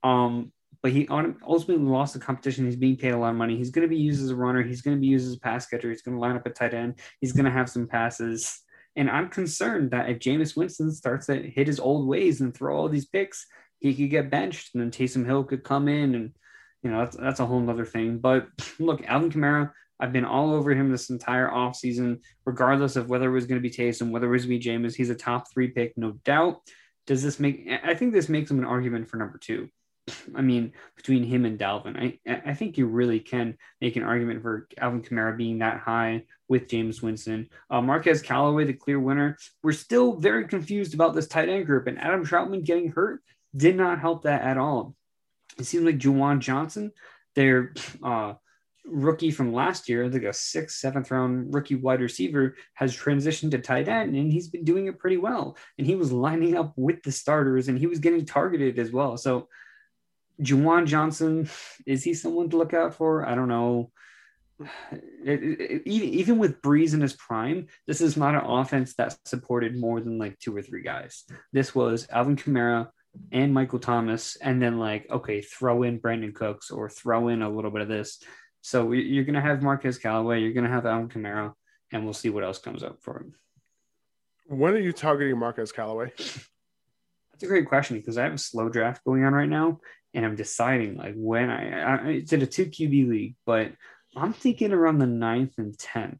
Um, but he ultimately lost the competition. He's being paid a lot of money. He's going to be used as a runner. He's going to be used as a pass catcher. He's going to line up at tight end. He's going to have some passes. And I'm concerned that if Jameis Winston starts to hit his old ways and throw all these picks, he could get benched, and then Taysom Hill could come in, and you know that's that's a whole other thing. But look, Alvin Kamara, I've been all over him this entire offseason, regardless of whether it was going to be Taysom, whether it was going to be Jameis. He's a top three pick, no doubt. Does this make? I think this makes him an argument for number two. I mean, between him and Dalvin, I I think you really can make an argument for Alvin Kamara being that high with James Winston. Uh, Marquez Callaway, the clear winner. We're still very confused about this tight end group, and Adam Trautman getting hurt did not help that at all. It seems like Juwan Johnson, their uh, rookie from last year, like a sixth, seventh round rookie wide receiver, has transitioned to tight end, and he's been doing it pretty well. And he was lining up with the starters, and he was getting targeted as well. So Juwan Johnson, is he someone to look out for? I don't know. It, it, even with Brees in his prime, this is not an offense that supported more than like two or three guys. This was Alvin Kamara and Michael Thomas, and then like okay, throw in Brandin Cooks or throw in a little bit of this. So you're gonna have Marquez Callaway, you're gonna have Alvin Kamara, and we'll see what else comes up for him. When are you targeting Marquez Callaway? That's a great question because I have a slow draft going on right now, and I'm deciding like when I, I it's in a two QB league, but I'm thinking around the ninth and tenth.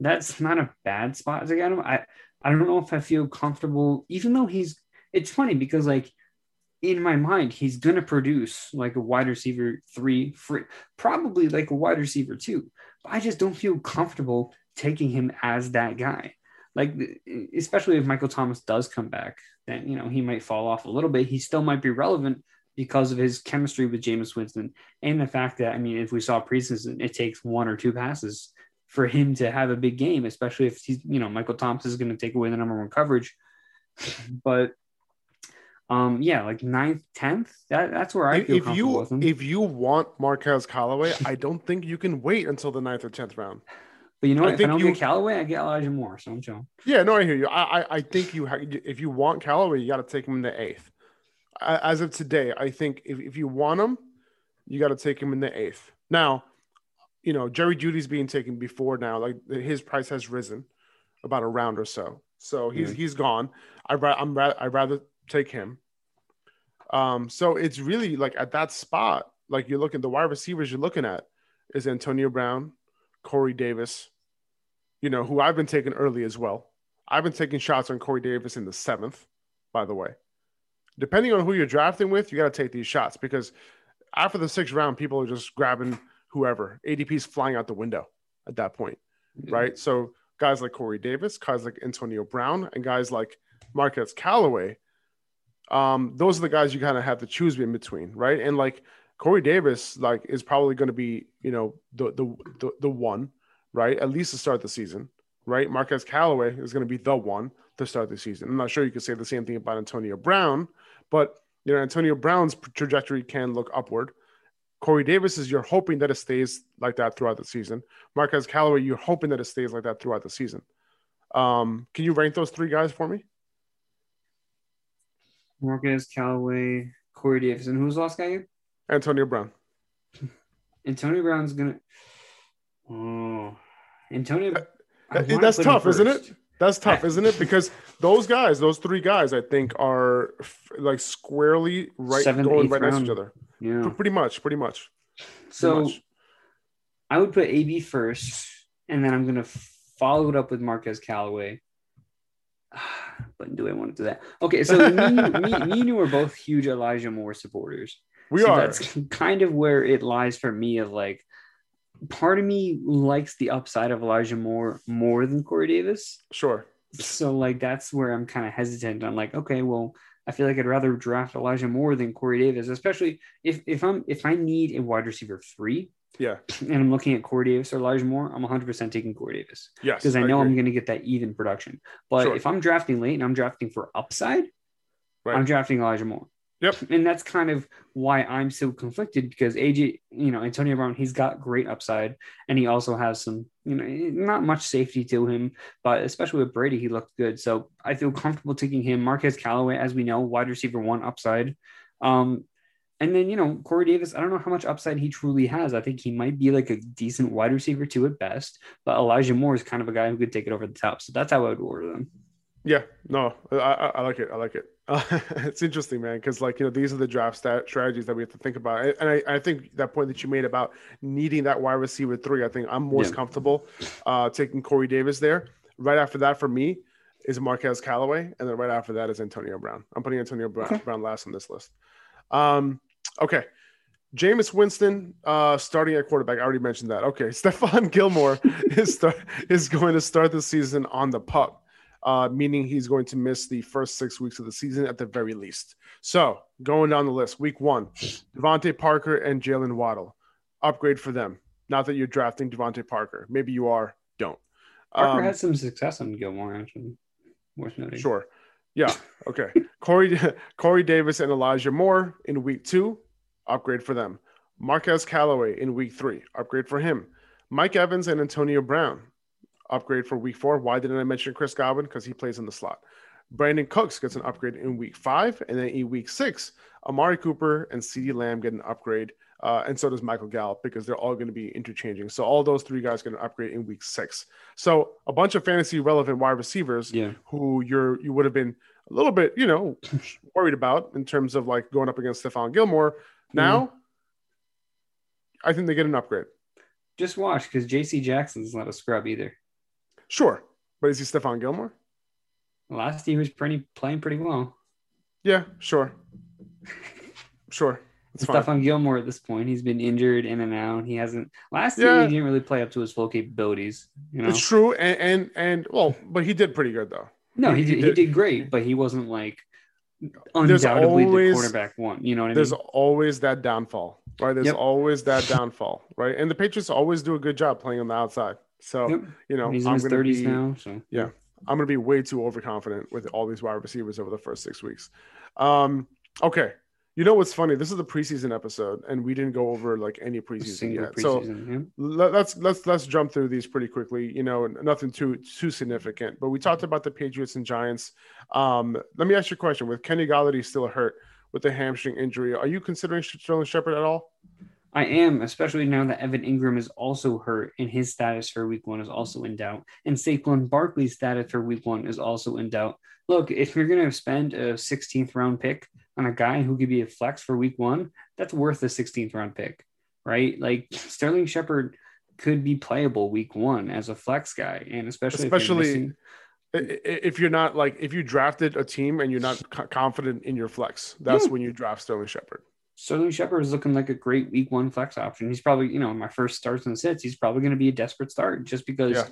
That's not a bad spot to get him. I I don't know if I feel comfortable, even though he's. It's funny because like in my mind he's gonna produce like a wide receiver three, free, probably like a wide receiver two. But I just don't feel comfortable taking him as that guy. Like especially if Michael Thomas does come back, then you know he might fall off a little bit. He still might be relevant, because of his chemistry with Jameis Winston and the fact that I mean, if we saw preseason, it takes one or two passes for him to have a big game, especially if he's you know Michael Thompson is going to take away the number one coverage. But um, yeah, like ninth, tenth. That that's where I feel if you if you want Marquez Callaway, I don't think you can wait until the ninth or tenth round. But you know what? I if I don't you, get Callaway, I get Elijah Moore. So I'm chill. Yeah, no, I hear you. I I, I think you ha- if you want Callaway, you got to take him in the eighth as of today, I think if, if you want him, you got to take him in the eighth. Now, you know, Jerry Jeudy's being taken before now. Like his price has risen about a round or so. So he's mm-hmm. he's gone. I I'm I rather take him. Um, so it's really like at that spot, like you're looking the wide receivers you're looking at is Antonio Brown, Corey Davis, you know, who I've been taking early as well. I've been taking shots on Corey Davis in the seventh, by the way. Depending on who you're drafting with, you got to take these shots because after the sixth round, people are just grabbing whoever. ADP's flying out the window at that point, right? So guys like Corey Davis, guys like Antonio Brown, and guys like Marquez Callaway, um, those are the guys you kind of have to choose in between, right? And like Corey Davis, like is probably going to be, you know, the, the the the one, right? At least to start the season, right? Marquez Callaway is going to be the one to start the season. I'm not sure you could say the same thing about Antonio Brown, but you know, Antonio Brown's trajectory can look upward. Corey Davis is you're hoping that it stays like that throughout the season. Marquez Callaway, you're hoping that it stays like that throughout the season. Um, can you rank those three guys for me? Marquez Callaway, Corey Davis, and who's the last guy? Again? Antonio Brown. Antonio Brown's gonna. Oh, Antonio. Uh, that's tough, isn't it? That's tough, isn't it? Because those guys, those three guys, I think are f- like squarely right, Seventh, going eighth right next to each other. Yeah. Pretty much, pretty much. So much. I would put AB first, and then I'm gonna follow it up with Marquez Callaway. But do I want to do that? Okay, so me, me, me and you are both huge Elijah Moore supporters. We So are. That's kind of where it lies for me. Of like, part of me likes the upside of Elijah Moore more than Corey Davis. Sure. So like that's where I'm kind of hesitant. I'm like, okay, well, I feel like I'd rather draft Elijah Moore than Corey Davis, especially if if I'm if I need a wide receiver three Yeah. and I'm looking at Corey Davis or Elijah Moore, I'm 100 percent taking Corey Davis Yes. because I know I'm going to get that even production. But Sure. if I'm drafting late and I'm drafting for upside, Right. I'm drafting Elijah Moore. Yep. And that's kind of why I'm so conflicted because AJ, you know, Antonio Brown, he's got great upside and he also has some, you know, not much safety to him, but especially with Brady, he looked good. So I feel comfortable taking him. Marquez Callaway, as we know, wide receiver one upside. Um, and then, you know, Corey Davis, I don't know how much upside he truly has. I think he might be like a decent wide receiver two at best, but Elijah Moore is kind of a guy who could take it over the top. So that's how I would order them. Yeah, no, I, I, I like it. I like it. Uh, it's interesting, man, because like you know these are the draft stat strategies that we have to think about, and I, I think that point that you made about needing that wide receiver three, I think I'm most Yeah. comfortable uh, taking Corey Davis there. Right after that, for me, is Marquez Callaway, and then right after that is Antonio Brown. I'm putting Antonio Brown, Okay. Brown last on this list. Um, okay. Jameis Winston uh, starting at quarterback. I already mentioned that. Okay, Stephon Gilmore is start, is going to start the season on the pup, uh, meaning he's going to miss the first six weeks of the season at the very least. So going down the list, week one, DeVante Parker and Jaylen Waddle, upgrade for them. Not that you're drafting DeVante Parker. Maybe you are. Don't. Parker Um, had some success on Gilmore, actually. Worth noting. Sure. Yeah. Okay. Corey Corey Davis and Elijah Moore in week two, upgrade for them. Marquez Callaway in week three, upgrade for him. Mike Evans and Antonio Brown, upgrade for week four. Why didn't I mention Chris Godwin? Because he plays in the slot. Brandin Cooks gets an upgrade in week five. And then in week six, Amari Cooper and CeeDee Lamb get an upgrade. Uh, and so does Michael Gallup because they're all going to be interchanging. So all those three guys get an upgrade in week six. So a bunch of fantasy relevant wide receivers Yeah. who you're you would have been a little bit, you know, worried about in terms of like going up against Stephon Gilmore. Now, I think they get an upgrade. Just watch because JC Jackson's not a scrub either. Sure, but is he Stephon Gilmore? Last year he was pretty playing pretty well. Yeah, sure, sure. It's. Stephon Gilmore at this point, he's been injured in and out. He hasn't last year Yeah. he didn't really play up to his full capabilities. You know, It's true, and, and and well, but he did pretty good though. no, he he did, he did- did great, but he wasn't like There's undoubtedly always- the quarterback one. You know what I There's mean? always that downfall, right? There's Yep. always that downfall, right? And the Patriots always do a good job playing on the outside. So Yep. you know, he's in I'm his gonna thirties be- now, so Yeah. I'm going to be way too overconfident with all these wide receivers over the first six weeks. Um, okay. You know what's funny? This is the preseason episode, and we didn't go over like any preseason yet. So yeah. let, let's let's let's jump through these pretty quickly. You know, nothing too too significant. But we talked about the Patriots and Giants. Um, let me ask you a question: With Kenny Golladay still hurt with a hamstring injury, are you considering Sterling Shepard at all? I am, especially now that Evan Engram is also hurt and his status for week one is also in doubt. And Saquon Barkley's status for week one is also in doubt. Look, if you're going to spend a 16th round pick on a guy who could be a flex for week one, that's worth a 16th round pick, right? Like Sterling Shepard could be playable week one as a flex guy, and especially especially if you're not like if you drafted a team and you're not confident in your flex, that's yeah. when you draft Sterling Shepard. Sterling Shepard is looking like a great week one flex option. He's probably, you know, my first starts and sits, he's probably going to be a desperate start just because. Yeah.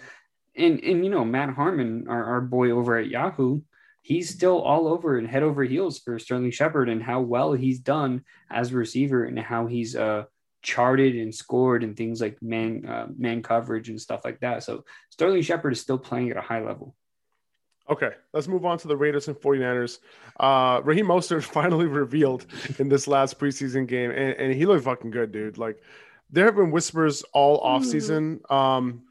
And, and, you know, Matt Harmon, our, our boy over at Yahoo, he's still all over and head over heels for Sterling Shepard and how well he's done as a receiver and how he's uh, charted and scored and things like man uh, man coverage and stuff like that. So Sterling Shepard is still playing at a high level. Okay, let's move on to the Raiders and 49ers. Uh, Raheem Mostert finally revealed in this last preseason game, and, and he looked fucking good, dude. Like, there have been whispers all offseason. Um,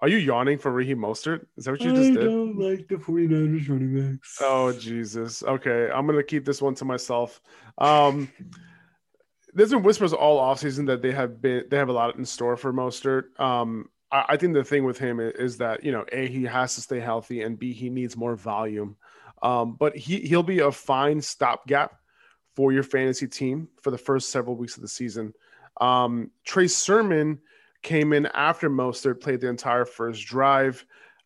are you yawning for Raheem Mostert? Is that what you just did? I don't like the 49ers running backs. Oh, Jesus. Okay, I'm going to keep this one to myself. Um, there's been whispers all offseason that they have been they have a lot in store for Mostert. Um, I, think the thing with him is that you know, a he has to stay healthy, and b he needs more volume. Um, but he he'll be a fine stopgap for your fantasy team for the first several weeks of the season. Um, Trey Sermon came in after Mostert played the entire first drive,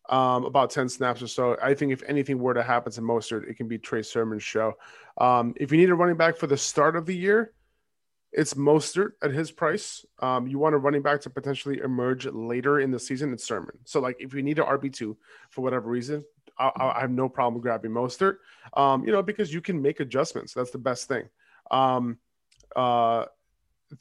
um, about 10 snaps or so. I think if anything were to happen to Mostert, it can be Trey Sermon's show. Um, if you need a running back for the start of the year, it's Mostert at his price. Um, you want a running back to potentially emerge later in the season. It's Sermon. So like if you need an RB two for whatever reason, I, I, have no problem grabbing Mostert. Um, you know because you can make adjustments. That's the best thing. Um, uh,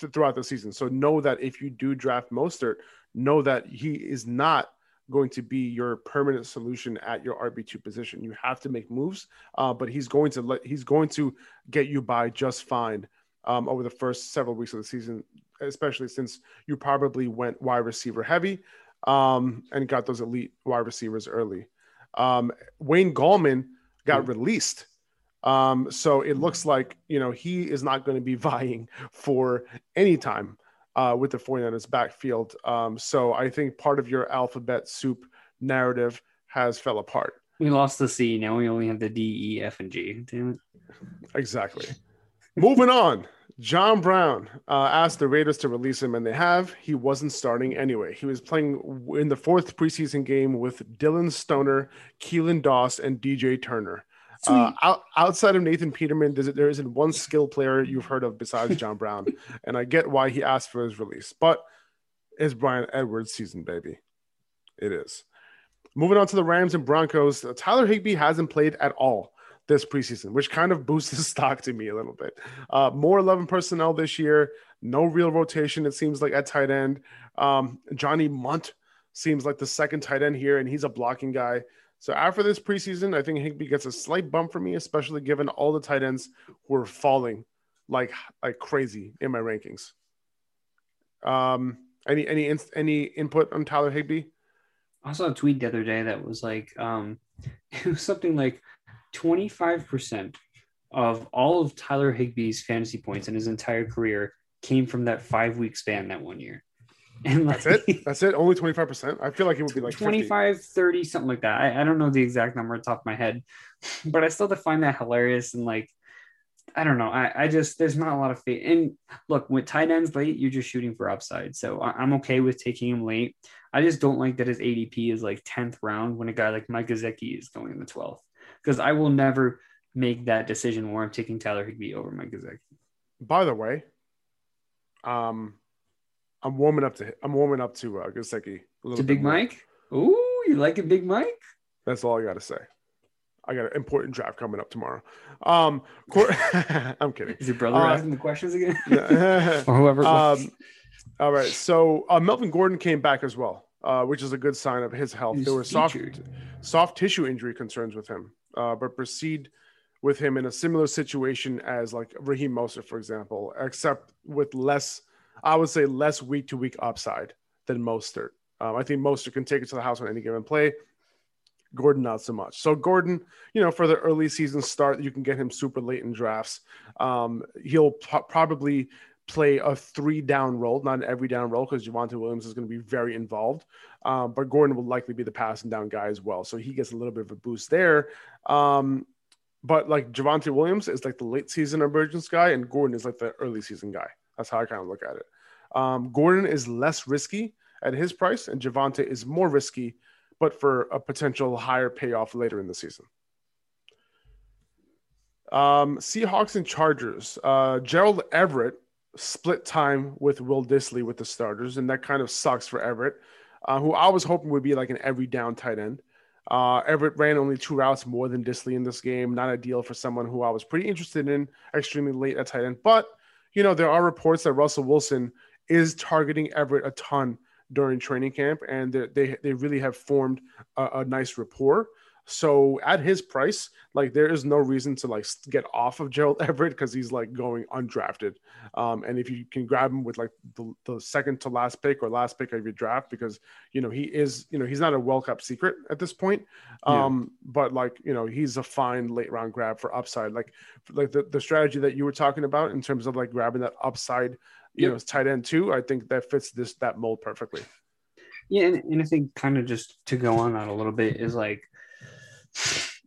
th- throughout the season. So know that if you do draft Mostert, know that he is not going to be your permanent solution at your RB two position. You have to make moves, uh, but he's going to let he's going to get you by just fine um, over the first several weeks of the season, especially since you probably went wide receiver heavy um, and got those elite wide receivers early. Um, Wayne Gallman got released. Um, so it looks like, you know, he is not going to be vying for any time uh, with the 49ers backfield. Um, so I think part of your alphabet soup narrative has fell apart. We lost the C. Now we only have the D, E, F, and G. Damn it. Exactly. Moving on. John Brown uh, asked the Raiders to release him, and they have. He wasn't starting anyway. He was playing in the fourth preseason game with Dillon Stoner, Keelan Doss, and DJ Turner. Uh, out, outside of Nathan Peterman, there isn't one skill player you've heard of besides John Brown, and I get why he asked for his release. But it's Bryan Edwards' season, baby. It is. Moving on to the Rams and Broncos, Tyler Higbee hasn't played at all this preseason, which kind of boosts the stock to me a little bit. Uh, more 11 personnel this year, no real rotation, it seems like at tight end. Um, Johnny Mundt seems like the second tight end here, and he's a blocking guy. So after this preseason, I think Higbee gets a slight bump for me, especially given all the tight ends who are falling like like crazy in my rankings. Um, any any any input on Tyler Higbee? I saw a tweet the other day that was like, um, it was something like 25% of all of Tyler Higbee's fantasy points in his entire career came from that five week span that one year. And like, that's it. That's it. Only 25%. I feel like it would be like 25, 50. 30, something like that. I, I don't know the exact number on top of my head, but I still find that hilarious. And like, I don't know. I, I just, there's not a lot of faith. And look, with tight ends late, you're just shooting for upside. So I, am okay with taking him late. I just don't like that his ADP is like 10th round when a guy like Mike Gesicki is going in the 12th because I will never make that decision where I'm taking Tyler Higbee over Mike Gesicki. By the way, um, I'm warming up to I'm warming up to uh, Gesicki. To Big more. Mike. Ooh, you like a Big Mike? That's all I got to say. I got an important draft coming up tomorrow. Um, Cor- I'm kidding. Is your brother uh, asking the questions again? or whoever. Um, all right. So uh, Melvin Gordon came back as well, uh, which is a good sign of his health. He's there were soft, soft tissue injury concerns with him uh, but proceed with him in a similar situation as like Raheem Mostert, for example, except with less, I would say, less week to week upside than Mostert. Um, I think Mostert can take it to the house on any given play. Gordon, not so much. So Gordon, you know, for the early season start, you can get him super late in drafts. Um, he'll p- probably play a three down role, not every down role, because Javonte Williams is going to be very involved. Um, but Gordon will likely be the passing down guy as well. So he gets a little bit of a boost there. Um, but like Javonte Williams is like the late season emergence guy, and Gordon is like the early season guy. That's how I kind of look at it. Um, Gordon is less risky at his price, and Javonte is more risky, but for a potential higher payoff later in the season. Um, Seahawks and Chargers. Uh, Gerald Everett split time with Will Dissly with the starters, and that kind of sucks for Everett, uh, who I was hoping would be like an every down tight end. Uh, Everett ran only two routes more than Dissly in this game. Not ideal for someone who I was pretty interested in extremely late at tight end. But, you know, there are reports that Russell Wilson is targeting Everett a ton during training camp, and they, they really have formed a, a nice rapport. So at his price, like there is no reason to like get off of Gerald Everett because he's like going undrafted. Um, and if you can grab him with like the, the, second to last pick or last pick of your draft, because you know he is, you know, he's not a well kept secret at this point. Um, yeah. but like you know, he's a fine late round grab for upside. Like like the, the strategy that you were talking about in terms of like grabbing that upside, you yep. know, tight end too. I think that fits this that mold perfectly. Yeah, and, and I think kind of just to go on that a little bit is like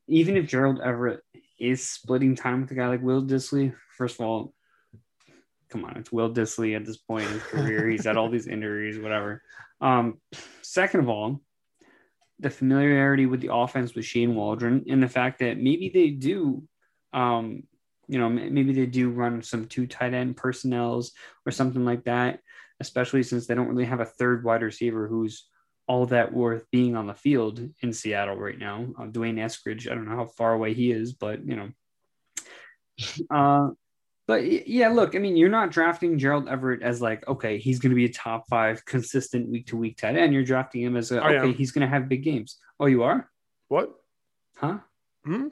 even if Gerald Everett is splitting time with a guy like Will Dissly, first of all, come on, it's Will Dissly at this point in his career. He's had all these injuries, whatever. Um, second of all, the familiarity with the offense with Shane Waldron and the fact that maybe they do, um, you know, maybe they do run some two tight end personnels or something like that, especially since they don't really have a third wide receiver who's all that worth being on the field in Seattle right now. Uh, D'Wayne Eskridge, I don't know how far away he is, but you know. Uh, but yeah, look, I mean, you're not drafting Gerald Everett as like, okay, he's going to be a top five consistent week to week tight end. You're drafting him as a, okay, he's going to have big games. Oh, you are? What? Huh? Hmm?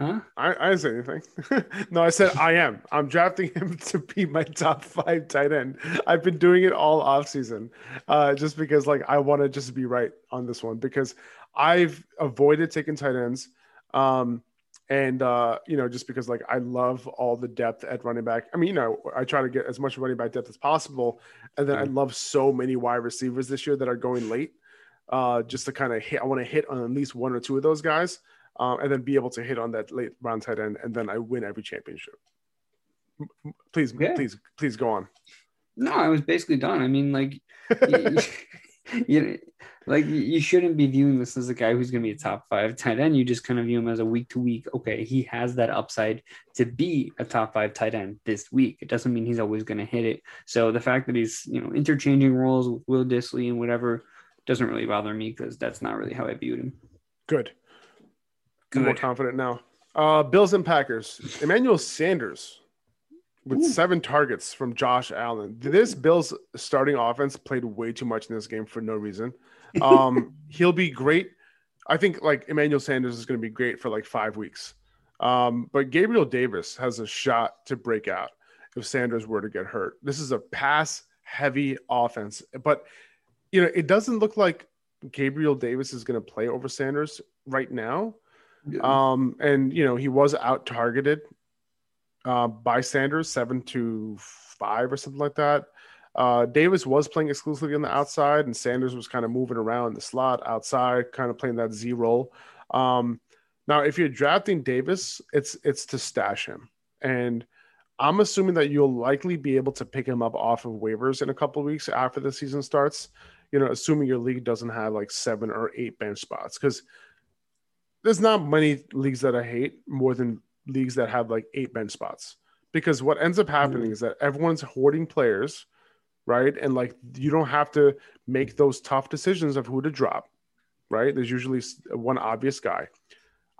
Huh? I, I didn't say anything. no, I said I am. I'm drafting him to be my top five tight end. I've been doing it all off season, uh, just because like I want to just be right on this one because I've avoided taking tight ends. Um, and uh, you know, just because like I love all the depth at running back. I mean, you know, I try to get as much running back depth as possible, and then I mm-hmm. love so many wide receivers this year that are going late. Uh, just to kind of hit, I want to hit on at least one or two of those guys um, and then be able to hit on that late round tight end, and then I win every championship. Please, please, please go on. No, I was basically done. I mean, like, you, you, like you shouldn't be viewing this as a guy who's going to be a top five tight end. You just kind of view him as a week to week. Okay, he has that upside to be a top five tight end this week. It doesn't mean he's always going to hit it. So the fact that he's you know interchanging roles with Will Dissly and whatever doesn't really bother me because that's not really how I viewed him. Good. Good. more confident now. Uh, Bills and Packers. Emmanuel Sanders with Ooh. seven targets from Josh Allen. This Bills starting offense played way too much in this game for no reason. Um, he'll be great. I think like Emmanuel Sanders is going to be great for like five weeks. Um, but Gabriel Davis has a shot to break out if Sanders were to get hurt. This is a pass heavy offense, but you know, it doesn't look like Gabriel Davis is going to play over Sanders right now. Um, and you know, he was out targeted uh, by Sanders, seven to five or something like that. Uh, Davis was playing exclusively on the outside, and Sanders was kind of moving around the slot outside, kind of playing that Z role. Um, now, if you're drafting Davis, it's it's to stash him, and I'm assuming that you'll likely be able to pick him up off of waivers in a couple weeks after the season starts. You know, assuming your league doesn't have like seven or eight bench spots, because there's not many leagues that I hate more than leagues that have like eight bench spots because what ends up happening mm-hmm. is that everyone's hoarding players, right? And like you don't have to make those tough decisions of who to drop, right? There's usually one obvious guy.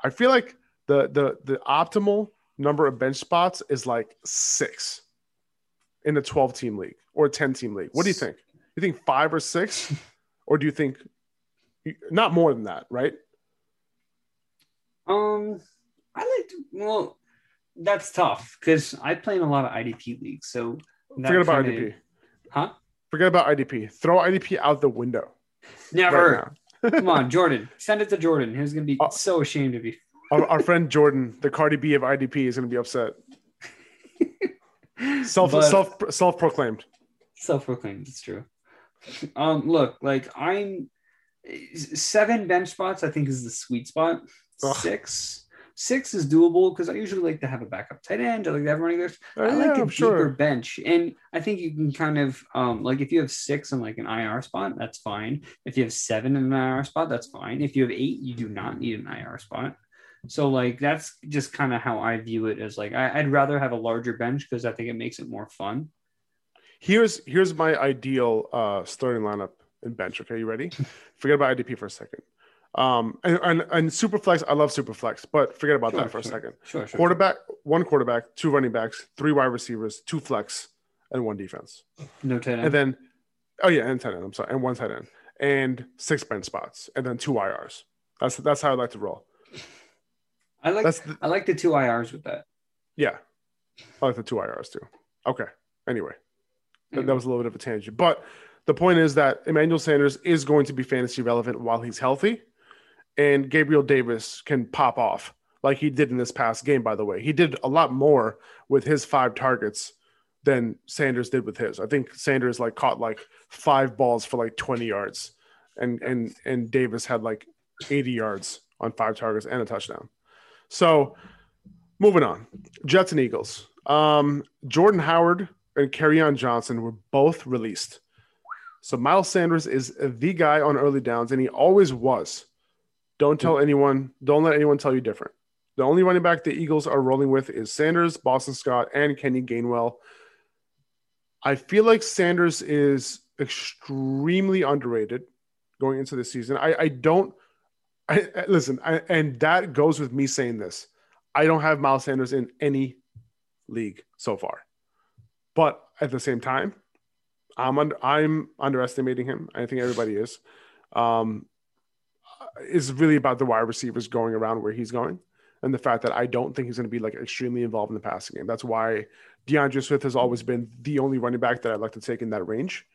I feel like the the the optimal number of bench spots is like six in a 12 team league or a 10 team league. What do you think? You think five or six, or do you think not more than that, right? Um, I like to, well, that's tough because I play in a lot of IDP leagues. So forget about kinda, IDP. Huh? Forget about IDP. Throw IDP out the window. Never. Right Come on, Jordan. Send it to Jordan. He's gonna be uh, so ashamed of you. our, our, friend Jordan, the Cardi B of IDP, is gonna be upset. self but, self self proclaimed. Self proclaimed. It's true. Um, look, like I'm seven bench spots. I think is the sweet spot. Ugh. Six. Six is doable because I usually like to have a backup tight end. I like to have running backs. Uh, I like yeah, a I'm deeper sure. bench, and I think you can kind of um, like if you have six in like an IR spot, that's fine. If you have seven in an IR spot, that's fine. If you have eight, you do not need an IR spot. So like that's just kind of how I view it as like I, I'd rather have a larger bench because I think it makes it more fun. Here's here's my ideal uh, starting lineup and bench. Okay, you ready? forget about IDP for a second. Um, and, and and Superflex, I love Superflex, but forget about Sure, that for a second. Sure, sure. Quarterback, one quarterback, two running backs, three wide receivers, two flex, and one defense. No tight end. And then, oh yeah, and tight end. I'm sorry, and one tight end, and six bench spots, and then two IRs. That's that's how I like to roll. I like That's the, I like the two IRs with that. yeah, I like the two IRs too. Okay. Anyway, that, that was a little bit of a tangent, but the point is that Emmanuel Sanders is going to be fantasy relevant while he's healthy, and Gabriel Davis can pop off like he did in this past game. By the way, he did a lot more with his five targets than Sanders did with his. I think Sanders like caught like five balls for like 20 yards, and and and Davis had like 80 yards on five targets and a touchdown. So, moving on, Jets and Eagles. Um, Jordan Howard and Kerryon Johnson were both released. So Miles Sanders is the guy on early downs, and he always was. Don't tell anyone. Don't let anyone tell you different. The only running back the Eagles are rolling with is Sanders, Boston Scott, and Kenny Gainwell. I feel like Sanders is extremely underrated going into the season. I, I don't. I, listen, I, and that goes with me saying this. I don't have Miles Sanders in any league so far, but at the same time, I'm under, I'm underestimating him. I think everybody is. Um, it's really about the wide receivers going around where he's going, and the fact that I don't think he's going to be like extremely involved in the passing game. That's why DeAndre Swift has always been the only running back that I'd like to take in that range.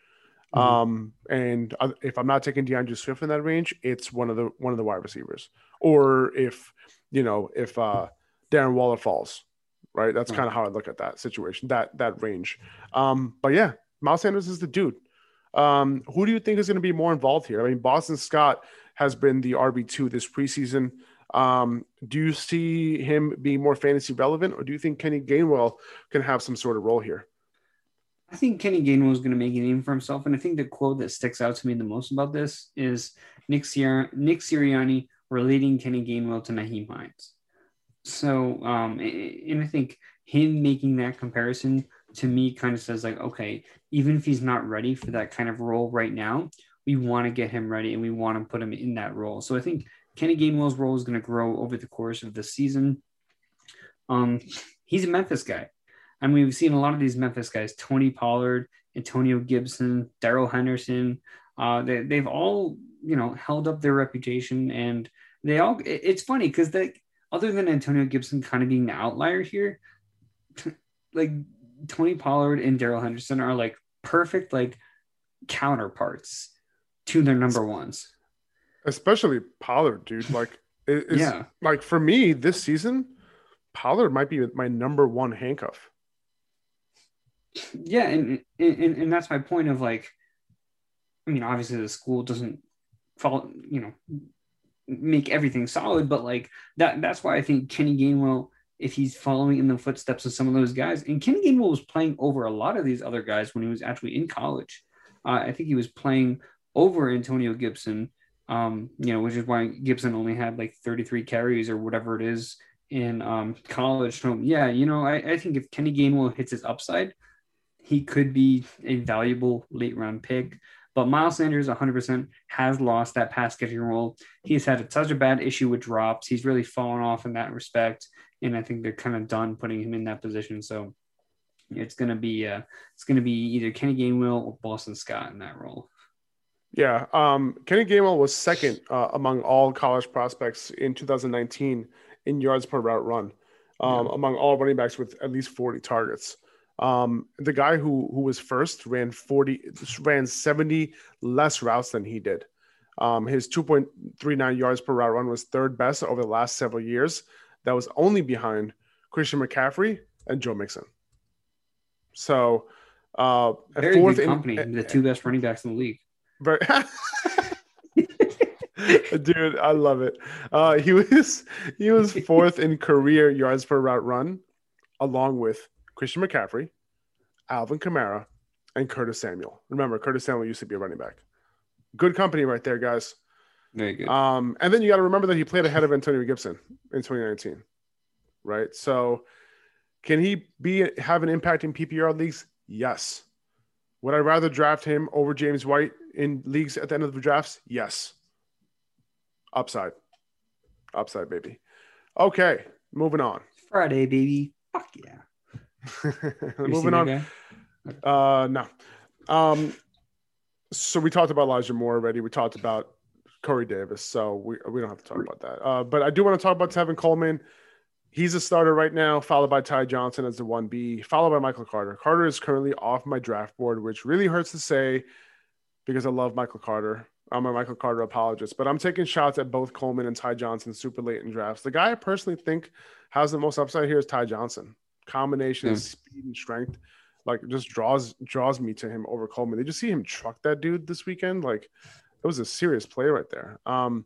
Mhm. Um, and if I'm not taking DeAndre Swift in that range, it's one of the one of the wide receivers. Or if you know if uh, Darren Waller falls, right? That's Right. kind of how I look at that situation, that that range. Um, but yeah, Miles Sanders is the dude. Um, who do you think is going to be more involved here? I mean, Boston Scott has been the RB two this preseason. Um, do you see him being more fantasy relevant, or do you think Kenny Gainwell can have some sort of role here? I think Kenny Gainwell is going to make a name for himself, and I think the quote that sticks out to me the most about this is Nick Sierra, Nick Sirianni relating Kenny Gainwell to Nyheim Hines. So, um, and I think him making that comparison to me kind of says like, okay, even if he's not ready for that kind of role right now, we want to get him ready and we want to put him in that role. So I think Kenny Gainwell's role is going to grow over the course of the season. Um, he's a Memphis guy. I mean, we've seen a lot of these Memphis guys, Tony Pollard, Antonio Gibson, Darrell Henderson. Uh, they, they've all, you know, held up their reputation and they all, it- it's funny because they, other than Antonio Gibson kind of being the outlier here, like Tony Pollard and Darrell Henderson are like perfect, like counterparts to their number ones. Especially Pollard, dude. Like, it- it's, Yeah. like for me this season, Pollard might be my number one handcuff. yeah and, and and that's my point of like i mean obviously the school doesn't follow you know make everything solid but like that that's why i think kenny gainwell if he's following in the footsteps of some of those guys and kenny gainwell was playing over a lot of these other guys when he was actually in college uh, i think he was playing over antonio gibson um you know which is why gibson only had like 33 carries or whatever it is in um college so yeah you know i, I think if kenny gainwell hits his upside he could be a valuable late round pick. But Miles Sanders 100% has lost that pass catching role. He's had such a bad issue with drops. He's really fallen off in that respect. And I think they're kind of done putting him in that position. So it's to be uh, it's going to be either Kenny Gainwell or Boston Scott in that role. Yeah. Um, Kenny Gainwell was second uh, among all college prospects in 2019 in yards per route run, um, among all running backs with at least 40 targets. Um, the guy who who was first ran 40, ran 70 less routes than he did. Um, his 2.39 yards per route run was third best over the last several years. That was only behind Christian McCaffrey and Joe Mixon. So, uh, Very fourth good in- the two best running backs in the league. Very Dude, I love it. Uh, he was he was fourth in career yards per route run, along with Christian McCaffrey, Alvin Kamara, and Curtis Samuel. Remember, Curtis Samuel used to be a running back. Good company right there, guys. Very good. Um, and then you got to remember that he played ahead of Antonio Gibson in 2019, right? So, can he be have an impact in PPR leagues? Yes. Would I rather draft him over James White in leagues at the end of the drafts? Yes. Upside, upside, baby. Okay, moving on. Friday, baby. Fuck yeah. Moving on. Uh, no. Um, so we talked about Elijah Moore already. We talked about Corey Davis, so we we don't have to talk about that. Uh, but I do want to talk about Tevin Coleman. He's a starter right now, followed by Ty Johnson as the one B, followed by Michael Carter. Carter is currently off my draft board, which really hurts to say because I love Michael Carter. I'm a Michael Carter apologist, but I'm taking shots at both Coleman and Ty Johnson super late in drafts. The guy I personally think has the most upside here is Ty Johnson. Combination of speed and strength, like just draws draws me to him over Coleman. Did you see him truck that dude this weekend? Like it was a serious play right there. Um,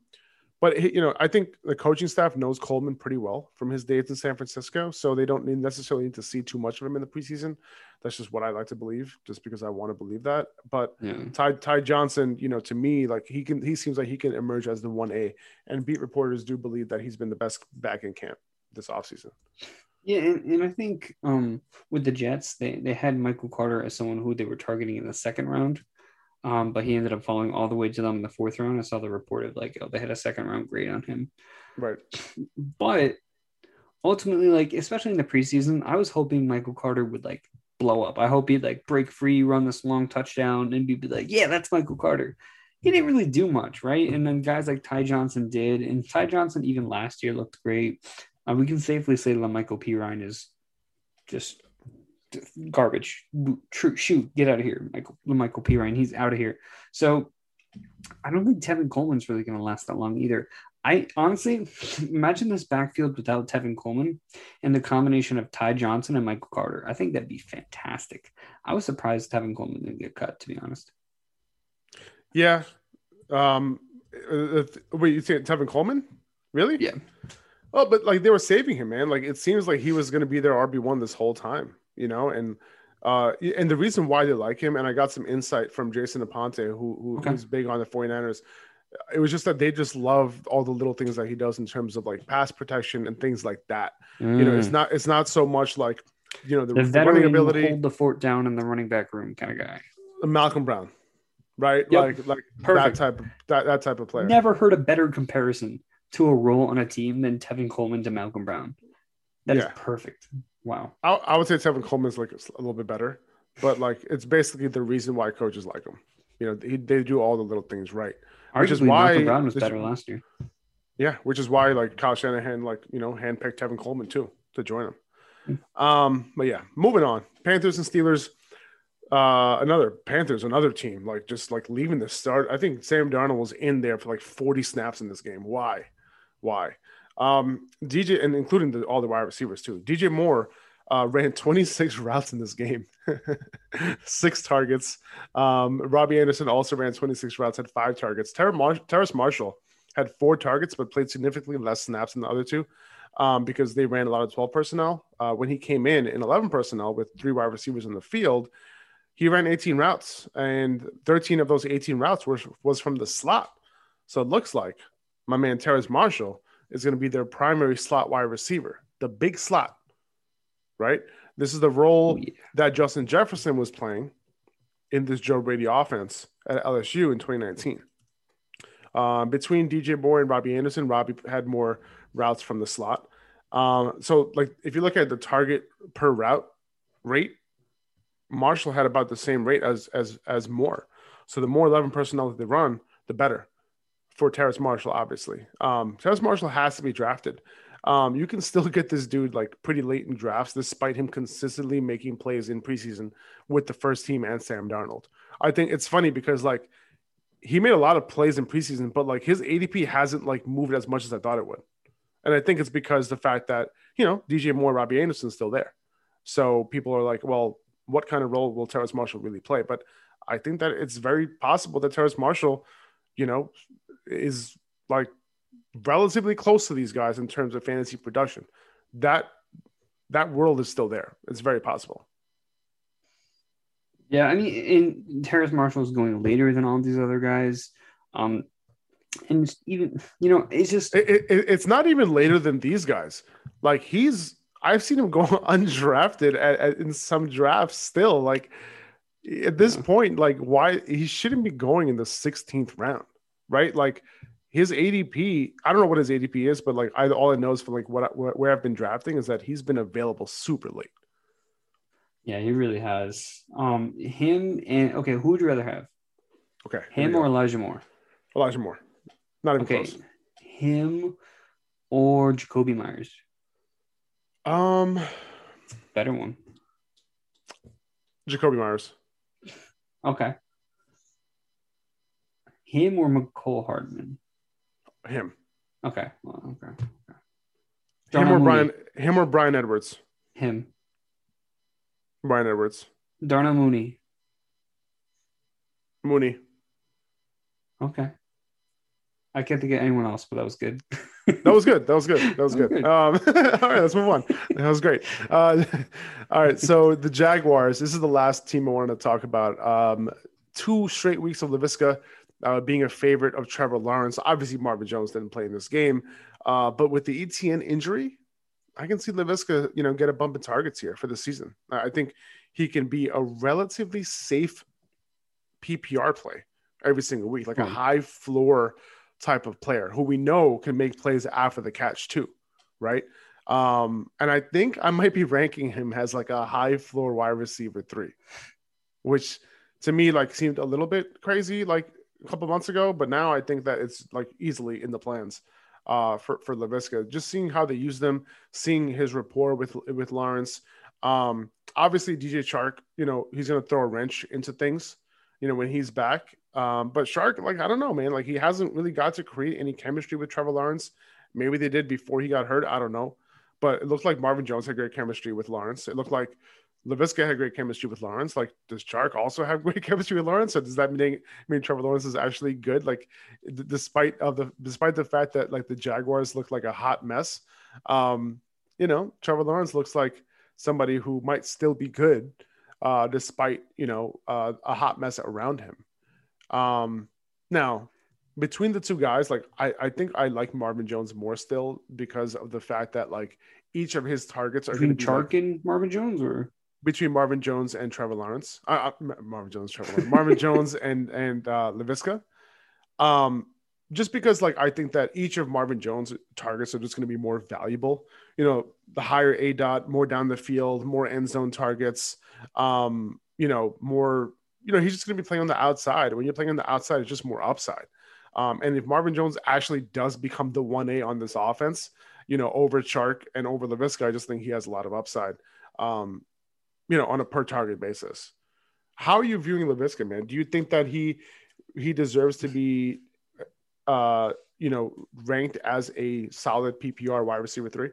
but you know, I think the coaching staff knows Coleman pretty well from his days in San Francisco, so they don't need necessarily need to see too much of him in the preseason. That's just what I like to believe, just because I want to believe that. But Yeah. Ty Ty Johnson, you know, to me, like he can he seems like he can emerge as the one A, and beat reporters do believe that he's been the best back in camp this offseason. Yeah, and, and I think um, with the Jets, they, they had Michael Carter as someone who they were targeting in the second round, um, but he ended up falling all the way to them in the fourth round. I saw the report of like, oh, they had a second round grade on him. Right. But ultimately, like, especially in the preseason, I was hoping Michael Carter would like blow up. I hope he'd like break free, run this long touchdown, and be like, yeah, that's Michael Carter. He didn't really do much, right? And then guys like Ty Johnson did, and Ty Johnson even last year looked great. Uh, we can safely say that Michael P. Ryan is just garbage. True, shoot, get out of here, Michael. Michael P. Ryan, he's out of here. So I don't think Tevin Coleman's really going to last that long either. I honestly imagine this backfield without Tevin Coleman and the combination of Ty Johnson and Michael Carter. I think that'd be fantastic. I was surprised Tevin Coleman didn't get cut, to be honest. Yeah. Um. uh, wait, you think Tevin Coleman? Really? Yeah. Oh, but like they were saving him, man. Like it seems like he was going to be their RB one this whole time, you know. And uh, and the reason why they like him, and I got some insight from Jason Aponte, who, who Okay. who's big on the 49ers. It was just that they just love all the little things that he does in terms of like pass protection and things like that. You know, it's not it's not so much like you know the, Mm. the the veteran running ability. hold the fort down in the running back room kind of guy. Malcolm Brown, right? Yep. Like like Perfect. that type of that, that type of player. Never heard a better comparison to a role on a team than Tevin Coleman to Malcolm Brown. That is Yeah. perfect. Wow. I, I would say Tevin Coleman's like a little bit better, but like it's basically the reason why coaches like him. You know, they, they do all the little things right. Which is why- Malcolm Brown was which- better last year. Yeah, which is why like Kyle Shanahan like you know handpicked Tevin Coleman too to join him. Hmm. Um, but yeah, moving on. Panthers and Steelers. Uh, another Panthers, another team like just like leaving the start. I think Sam Darnold was in there for like 40 snaps in this game. Why? Why? Um, DJ and including the, all the wide receivers too. DJ Moore uh, ran 26 routes in this game, six targets. Um, Robbie Anderson also ran 26 routes, had five targets. Ter- Mar- Terrace Marshall had four targets, but played significantly less snaps than the other two um, because they ran a lot of 12 personnel. Uh, when he came in in 11 personnel with three wide receivers in the field, he ran 18 routes, and 13 of those 18 routes were, was from the slot. So it looks like my man Terrace Marshall is going to be their primary slot wide receiver, the big slot, right? This is the role Oh, yeah. that Justin Jefferson was playing in this Joe Brady offense at LSU in 2019. Um, between DJ Moore and Robbie Anderson, Robbie had more routes from the slot. Um, so, like, if you look at the target per route rate, Marshall had about the same rate as as as Moore. So, the more 11 personnel that they run, the better for Terrace Marshall, obviously. Um, Terrace Marshall has to be drafted. Um, you can still get this dude like pretty late in drafts, despite him consistently making plays in preseason with the first team and Sam Darnold. I think it's funny because like he made a lot of plays in preseason, but like his ADP hasn't like moved as much as I thought it would. And I think it's because the fact that, you know, DJ Moore, Robbie Anderson's still there. So people are like, well, what kind of role will Terrace Marshall really play? But I think that it's very possible that Terrace Marshall, you know, is like relatively close to these guys in terms of fantasy production. That that world is still there. It's very possible. Yeah, I mean, in Terrace Marshall is going later than all these other guys. Um, and even you know, it's just it, it, it's not even later than these guys. Like he's, I've seen him go undrafted at, at, in some drafts still. Like at this yeah. point, like why he shouldn't be going in the 16th round, right? Like his ADP, I don't know what his ADP is, but like I all I know is from like what, what where I've been drafting is that he's been available super late. Yeah, he really has. Um, him and okay, who would you rather have? Okay, him or Elijah Moore? Elijah Moore, not even okay. close. Him or Jakobi Meyers? Um, better one. Jakobi Meyers. Okay. Him or Mecole Hardman? Him. Okay. Well, okay. okay. Him or Bryan? Him or Bryan Edwards? Him. Bryan Edwards. Darnell Mooney. Mooney. Okay. I can't think of anyone else, but that was good. that was good. That was good. That was good. Um, all right, let's move on. That was great. Uh, all right, so the Jaguars. This is the last team I wanted to talk about. Um, two straight weeks of Laviska uh, being a favorite of Trevor Lawrence. Obviously, Marvin Jones didn't play in this game, uh, but with the Etienne injury, I can see Laviska, you know, get a bump in targets here for the season. I think he can be a relatively safe PPR play every single week, like a hmm. high floor type of player who we know can make plays after the catch too, right? Um, and I think I might be ranking him as like a high floor wide receiver three, which to me like seemed a little bit crazy like a couple months ago, but now I think that it's like easily in the plans uh, for for Laviska. Just seeing how they use them, seeing his rapport with with Lawrence. Um, obviously, DJ Chark, you know, he's going to throw a wrench into things, you know, when he's back. Um, but Chark, like I don't know, man, like he hasn't really got to create any chemistry with Trevor Lawrence. Maybe they did before he got hurt. I don't know, but it looked like Marvin Jones had great chemistry with Lawrence. It looked like Laviska had great chemistry with Lawrence. Like, does Chark also have great chemistry with Lawrence? So does that mean mean Trevor Lawrence is actually good? Like, d- despite of the despite the fact that like the Jaguars look like a hot mess, um, you know, Trevor Lawrence looks like somebody who might still be good, uh, despite you know uh, a hot mess around him. Um, now, between the two guys, like I, I think I like Marvin Jones more still because of the fact that like each of his targets are between Chark like, and Marvin Jones, or between Marvin Jones and Trevor Lawrence. Uh, uh Marvin Jones, Trevor Lawrence. Marvin Jones and and uh, Laviska. Um, just because like I think that each of Marvin Jones targets are just going to be more valuable. You know, the higher A dot, more down the field, more end zone targets. Um, you know, more. You know, he's just going to be playing on the outside. When you're playing on the outside, it's just more upside. Um, and if Marvin Jones actually does become the one A on this offense, you know, over Chark and over Laviska, I just think he has a lot of upside. Um, you know, on a per target basis. How are you viewing Laviska, man? Do you think that he he deserves to be uh you know ranked as a solid PPR wide receiver three?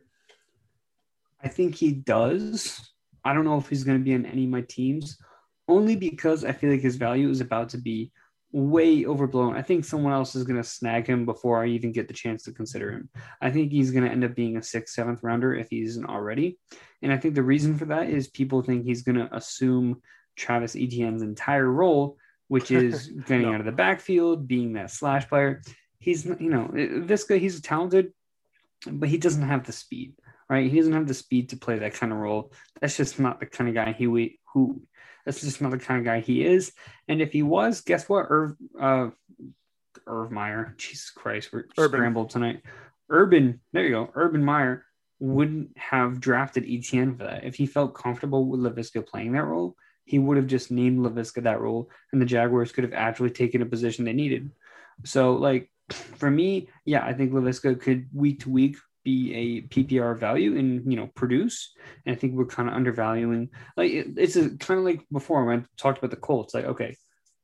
I think he does. I don't know if he's going to be in any of my teams, only because I feel like his value is about to be way overblown. I think someone else is going to snag him before I even get the chance to consider him. I think he's going to end up being a sixth, seventh rounder if he isn't already. And I think the reason for that is people think he's going to assume Travis Etienne's entire role, which is getting no. out of the backfield, being that slash player. He's, you know, this guy, he's talented, but he doesn't have the speed, right? He doesn't have the speed to play that kind of role. That's just not the kind of guy he who that's just not the kind of guy he is. And if he was, guess what? Irv, uh, Irv Meyer, Jesus Christ, we're Urban. scrambled tonight. Urban, there you go. Urban Meyer wouldn't have drafted Etienne for that. If he felt comfortable with Laviska playing that role, he would have just named Laviska that role, and the Jaguars could have actually taken a position they needed. So, like, for me, yeah, I think Laviska could week to week be a PPR value and you know produce. And I think we're kind of undervaluing. Like it, it's kind of like before when I talked about the Colts. Like okay,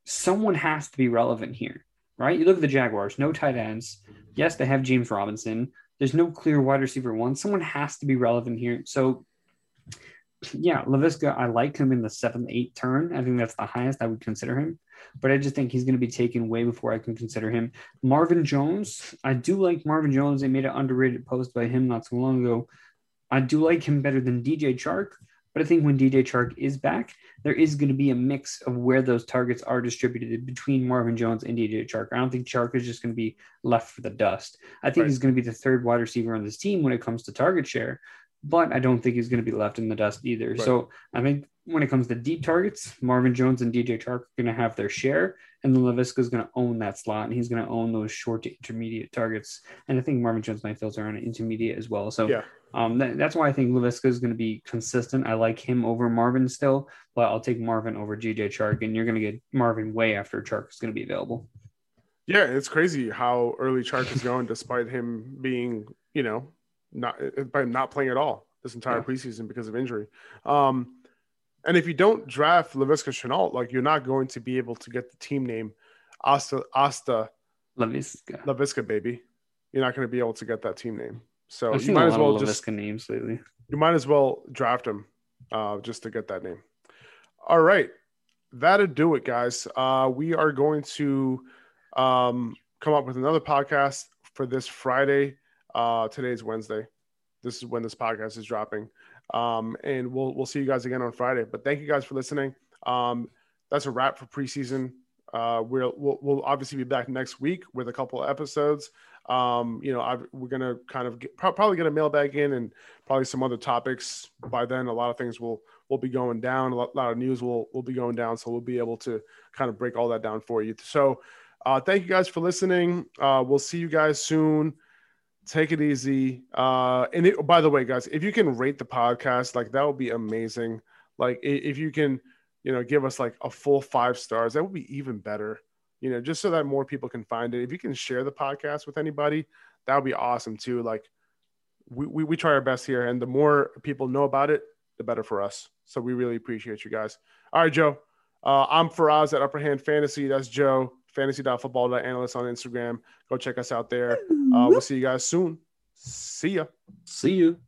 someone has to be relevant here, right? You look at the Jaguars, no tight ends. Yes, they have James Robinson. There's no clear wide receiver one. Someone has to be relevant here. So yeah, Laviska, I like him in the seventh, eighth turn. I think that's the highest I would consider him. but I just think he's going to be taken way before I can consider him. Marvin Jones, I do like Marvin Jones. They made an underrated post by him not so long ago. I do like him better than DJ Chark, but I think when DJ Chark is back, there is going to be a mix of where those targets are distributed between Marvin Jones and DJ Chark. I don't think Chark is just going to be left for the dust. I think right. he's going to be the third wide receiver on this team when it comes to target share, but I don't think he's going to be left in the dust either. Right. So I think when it comes to deep targets, Marvin Jones and DJ Chark are going to have their share, and then Laviska is going to own that slot, and he's going to own those short to intermediate targets. And I think Marvin Jones might filter on intermediate as well. So yeah. um, that, that's why I think Laviska is going to be consistent. I like him over Marvin still, but I'll take Marvin over DJ Chark, and you're going to get Marvin way after Chark is going to be available. Yeah, it's crazy how early Chark is going, despite him being, you know, not by not playing at all this entire yeah. preseason because of injury. Um, and if you don't draft Laviska Shenault, like you're not going to be able to get the team name Asta Asta Laviska Laviska baby. You're not going to be able to get that team name. So I've you might as well just names lately. You might as well draft him uh, just to get that name. All right, that'll do it, guys. Uh, we are going to um, come up with another podcast for this Friday. Uh, today's Wednesday. This is when this podcast is dropping. Um, and we'll we'll see you guys again on Friday. But thank you guys for listening. Um, that's a wrap for preseason. Uh, we'll, we'll, we'll obviously be back next week with a couple of episodes. Um, you know, I've, we're gonna kind of get, probably get a mailbag in and probably some other topics. By then, a lot of things will will be going down. A lot, a lot of news will will be going down, so we'll be able to kind of break all that down for you. So, uh, thank you guys for listening. Uh, we'll see you guys soon take it easy. Uh, and it, by the way, guys, if you can rate the podcast, like that would be amazing. Like if you can, you know, give us like a full five stars, that would be even better. You know, just so that more people can find it. If you can share the podcast with anybody, that would be awesome too. Like we, we, we try our best here, and the more people know about it, the better for us. So we really appreciate you guys. All right, Joe. Uh, I'm Faraz at Upper Hand Fantasy. That's Joe fantasy.football.analyst on Instagram. Go check us out there. Uh, we'll see you guys soon. See ya. See you.